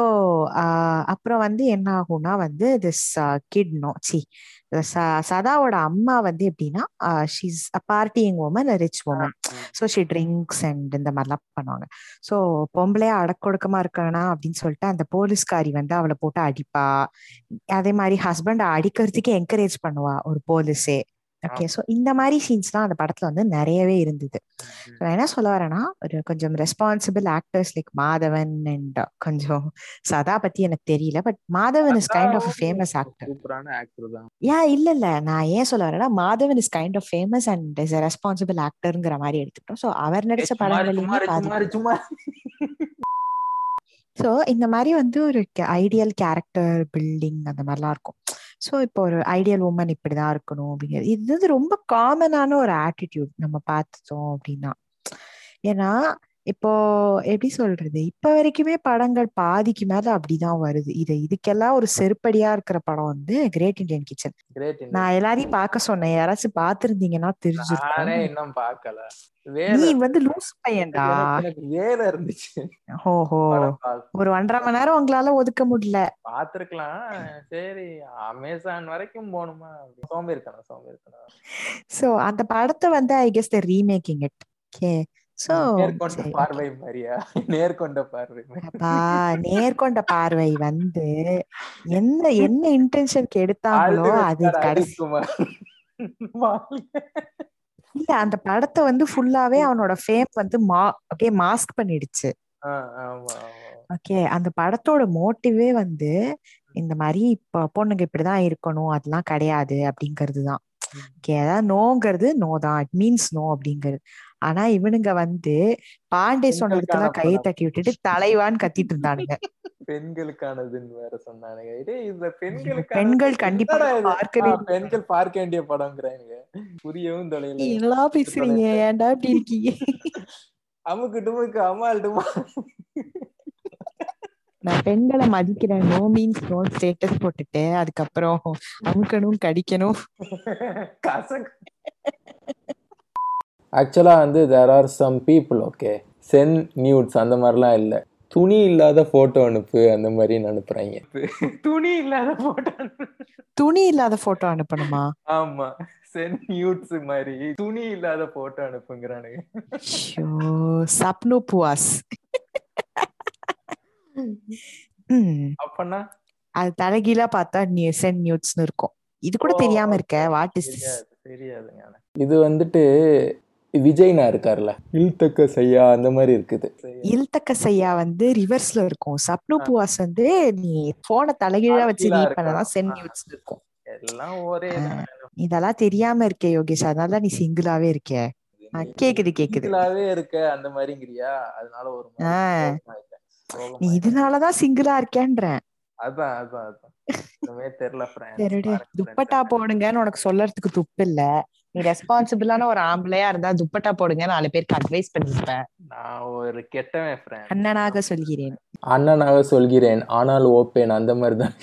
அப்புறம் வந்து என்ன ஆகும்னா வந்து திஸ் கிட் நோ சி சதாவோட அம்மா வந்து எப்படின்னா she's a partying woman rich woman so she drinks and இந்த மாதிரிலாம் பண்ணுவாங்க. ஸோ பொம்பளையா அடக்கொடுக்கமா இருக்கனா அப்படின்னு சொல்லிட்டு அந்த போலீஸ்காரி வந்து அவளை போட்டு அடிப்பா. அதே மாதிரி ஹஸ்பண்ட் அடிக்கிறதுக்கு என்கரேஜ் பண்ணுவா ஒரு போலீஸே. ஓகே ஸோ இந்த மாதிரி சீன்ஸ் தான் அந்த படத்துல வந்து நிறையவே இருந்தது. நான் என்ன சொல்ல வரேன்னா ஒரு கொஞ்சம் responsible actors like Madhavan and கொஞ்சம் சதா பத்தி எனக்கு தெரியல but Madhavan is kind of famous actor yeah இல்ல இல்ல. நான் ஏன் சொல்ல வரேன்னா Madhavan is kind of famous and is responsible ஆக்டர்ங்கிற மாதிரி எடுத்துக்கிட்டோம். ஸோ அவர் நடிச்ச படங்களையுமே ஸோ இந்த மாதிரி வந்து ஒரு ஐடியல் கேரக்டர் பில்டிங் அந்த மாதிரிலாம் இருக்கும். ஸோ இப்போ ஒரு ஐடியல் உமன் இப்படிதான் இருக்கணும் அப்படிங்கிறது இது வந்து ரொம்ப காமனான ஒரு ஆட்டிடியூட் நம்ம பார்த்துட்டோம் அப்படின்னா. ஏன்னா இப்போ எப்படி சொல்றது? இப்ப வரைக்குமே படங்கள் பாதிக்கு மேல அப்படிதான் வருது. இது இதுக்கெல்லாம் ஒரு செருப்படியா இருக்கிற படம் வந்து கிரேட் இண்டியன் கிச்சன் நான் எல்லாரையும் பார்க்க சொன்னேன். யாராச்சும் பாத்திருந்தீங்கன்னா நானே தெரிஞ்சிருக்கும் இன்னும் பார்க்கல. நீ வந்து லூஸ் பையன்டா? வேலை இருந்துச்சு. ஓஹோ. ஒரு ஒன்றரை மணி நேரம் உங்களால ஒதுக்க முடியல. பார்த்திருக்கலாம். சரி அமேசான் வரைக்கும் போகணுமா? சோம்பேறித்தனம் சோம்பேறித்தனம். சோ அந்த படத்தை வந்து I guess the remaking it okay Paarvai மாதிரியா? நேர்கொண்ட பார்வை நேர்கொண்ட வந்து என்ன என்ன இன்டென்ஷனுக்கு எடுத்தாங்களோ அது கடைசி. இல்ல அந்த படத்தை வந்து ஃபுல்லாவே அவனோட ஃபேம் வந்து மா அப்படியே மாஸ்க் பண்ணிடுச்சு. ஓகே அந்த படத்தோட மோட்டிவே வந்து இந்த மாதிரி இப்ப பொண்ணுங்க இப்படிதான் இருக்கணும் அதெல்லாம் கிடையாது அப்படிங்கிறது தான் ஓகே அதாவது நோங்கிறது நோ தான். இட் மீன்ஸ் நோ அப்படிங்கிறது. ஆனா இவனுங்க வந்து பாண்டே சொன்னதுக்கெல்லாம் கையை தட்டி விட்டுட்டு தலைவான்னு கத்திட்டு இருந்தானுங்க. பெண்களுக்கானதுன்னு வேற சொன்னானுங்க. டேய் இதுல பெண்களுக்கான பெண்கள் கண்டிப்பா இது? பார்க்க பெண்கள் பார்க்க வேண்டிய படம்ங்கிறாங்க புரியவும் தொலைல எல்லாம் பேசுறீங்க? ஏன்டா இப்படி இருக்கீங்க? அமுக்கு டுமுக்கு அம்மாள் டுமா. நான் பெண்களை மதிக்கிறேன். நோ மீன்ஸ் நோ ஸ்டேட்டஸ் போட்டுட்டு அதுக்கப்புறம் அமுக்கணும் கடிக்கணும். கசக்கு ஆக்சுவலாக வந்து there are some people okay send nudes அந்த மாதிரிலாம் இல்லை. துணி இல்லாத ஃபோட்டோ அனுப்பு அந்த மாதிரி அனுப்புறாங்க? துணி இல்லாத ஃபோட்டோ துணி இல்லாத போட்டோ அனுப்பணுமா? ஆமா. சென் நியூட்ஸ் மாதிரி. துணி இல்லாத ஃபோட்டோ அனுப்புங்கிறானுங்க. ஐயோ சப்னு புவாஸ். ம். அப்பன்னா? அது தலைகீழா பார்த்தா சென் நியூட்ஸ்னு இருக்கும். இது கூட தெரியாம இருக்க. வாட் இஸ் தெரியாது தெரியாதுங்க. இது வந்துட்டு விஜய்னா இருக்கார்ல இல்தக்க செய்யா அந்த மாதிரி இருக்குது இல்தக்க செய்யா வந்து ரிவர்ஸ்ல இருக்கும் சப்னு. புவாஸ் வந்து நீ போனை தலைகீழா வச்சு இருக்கும். பண்ணதான் சென் ஆ. நியூட்ஸ் இருக்கும் எல்லாம் ஒரே. இதெல்லாம் தெரியாம இருக்கே யோகேஷ் அதனால நீ சிங்கிளாவே இருக்கே கேக்குது கேக்குது சிங்கிளாவே இருக்க அந்த மாதிரிங்கிறியா அதனால ஒரு. நீ. இதனாலதான் சிங்கிளா இருக்கேன்றேன் அதான் அதான் அதான் தெரியல துப்பட்டா. போடுங்கன்னு உனக்கு சொல்லறதுக்கு துப்பு இல்ல நீ ரெஸ்பான்சிபிளான ஒரு ஆம்பளையா இருந்தா துப்பட்டா போடுங்க நாலு பேருக்கு அட்வைஸ் பண்ணிருப்பேன் நான் ஒரு கெட்டவன். அண்ணனாக சொல்கிறேன். அண்ணனாக சொல்கிறேன். ஆனால் ஓப்பேன் அந்த மாதிரி தான்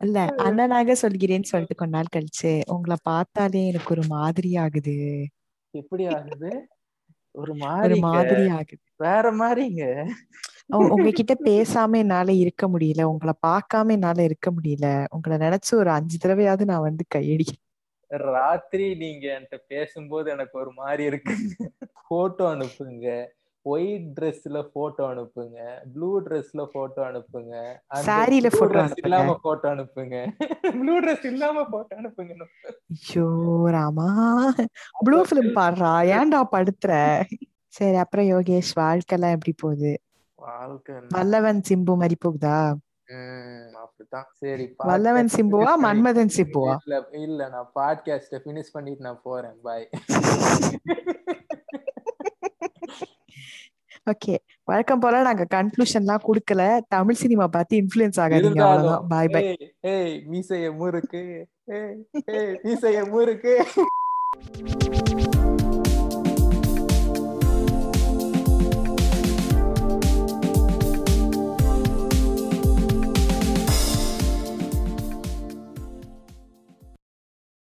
இல்ல அண்ணனாக சொல்கிறேன்னு சொல்லிட்டு கொஞ்ச நாள் கழிச்சு உங்களை பார்த்தாலே எனக்கு ஒரு மாதிரி ஆகுது. எப்படி ஆகுது? ஒரு ஒரு மாதிரி மாதிரி ஆகுது. வேற மாதிரிங்க. உங்ககிட்ட பேசாம என்னால இருக்க முடியல. உங்களை பார்க்காம என்னால இருக்க முடியல. உங்களை நினைச்சு ஒரு அஞ்சு தடவையாவது நான் வந்து கையடிக்கிறேன். ராத்திரி நீங்க என்கிட்ட பேசும்போது எனக்கு ஒரு மாதிரி இருக்கு. போட்டோ அனுப்புங்க. ஒயிட் ட்ரெஸ்ல போட்டோ அனுப்புங்க. ப்ளூ ட்ரெஸ்ல போட்டோ அனுப்புங்க. ட்ரெஸ் அனுப்புங்க. இல்லாம போட்டோ அனுப்புங்க. ப்ளூ ட்ரெஸ் இல்லாம போட்டோ அனுப்புங்க. ஐயோ ராமா. ப்ளூ பிலிம் பாடுறா. ஏன்டா படுத்துற? சரி அப்புறம் யோகேஷ் வாழ்க்கைலாம் எப்படி போகுது? வாழ்க்கை? வல்லவன் சிம்பு மாதிரி போகுதா? அப்படித்தான் சரி வல்லவன் சிம்புவா மன்மதன் சிம்புவா? இல்ல இல்ல நான் பாட்காஸ்ட ஃபினிஷ் பண்ணிட்டு நான் போறேன். பாய் ஓகே வழக்கம் போல நாங்க கன்க்ளூஷன்லாம் கொடுக்கல. தமிழ் சினிமா பார்த்து இன்ஃப்ளூயன்ஸ் ஆகாதீங்க. அவ்வளவுதான். பாய் பாய் ஏய், மீசைய முறுக்கு. ஏய் ஏய் மீசைய முறுக்கு.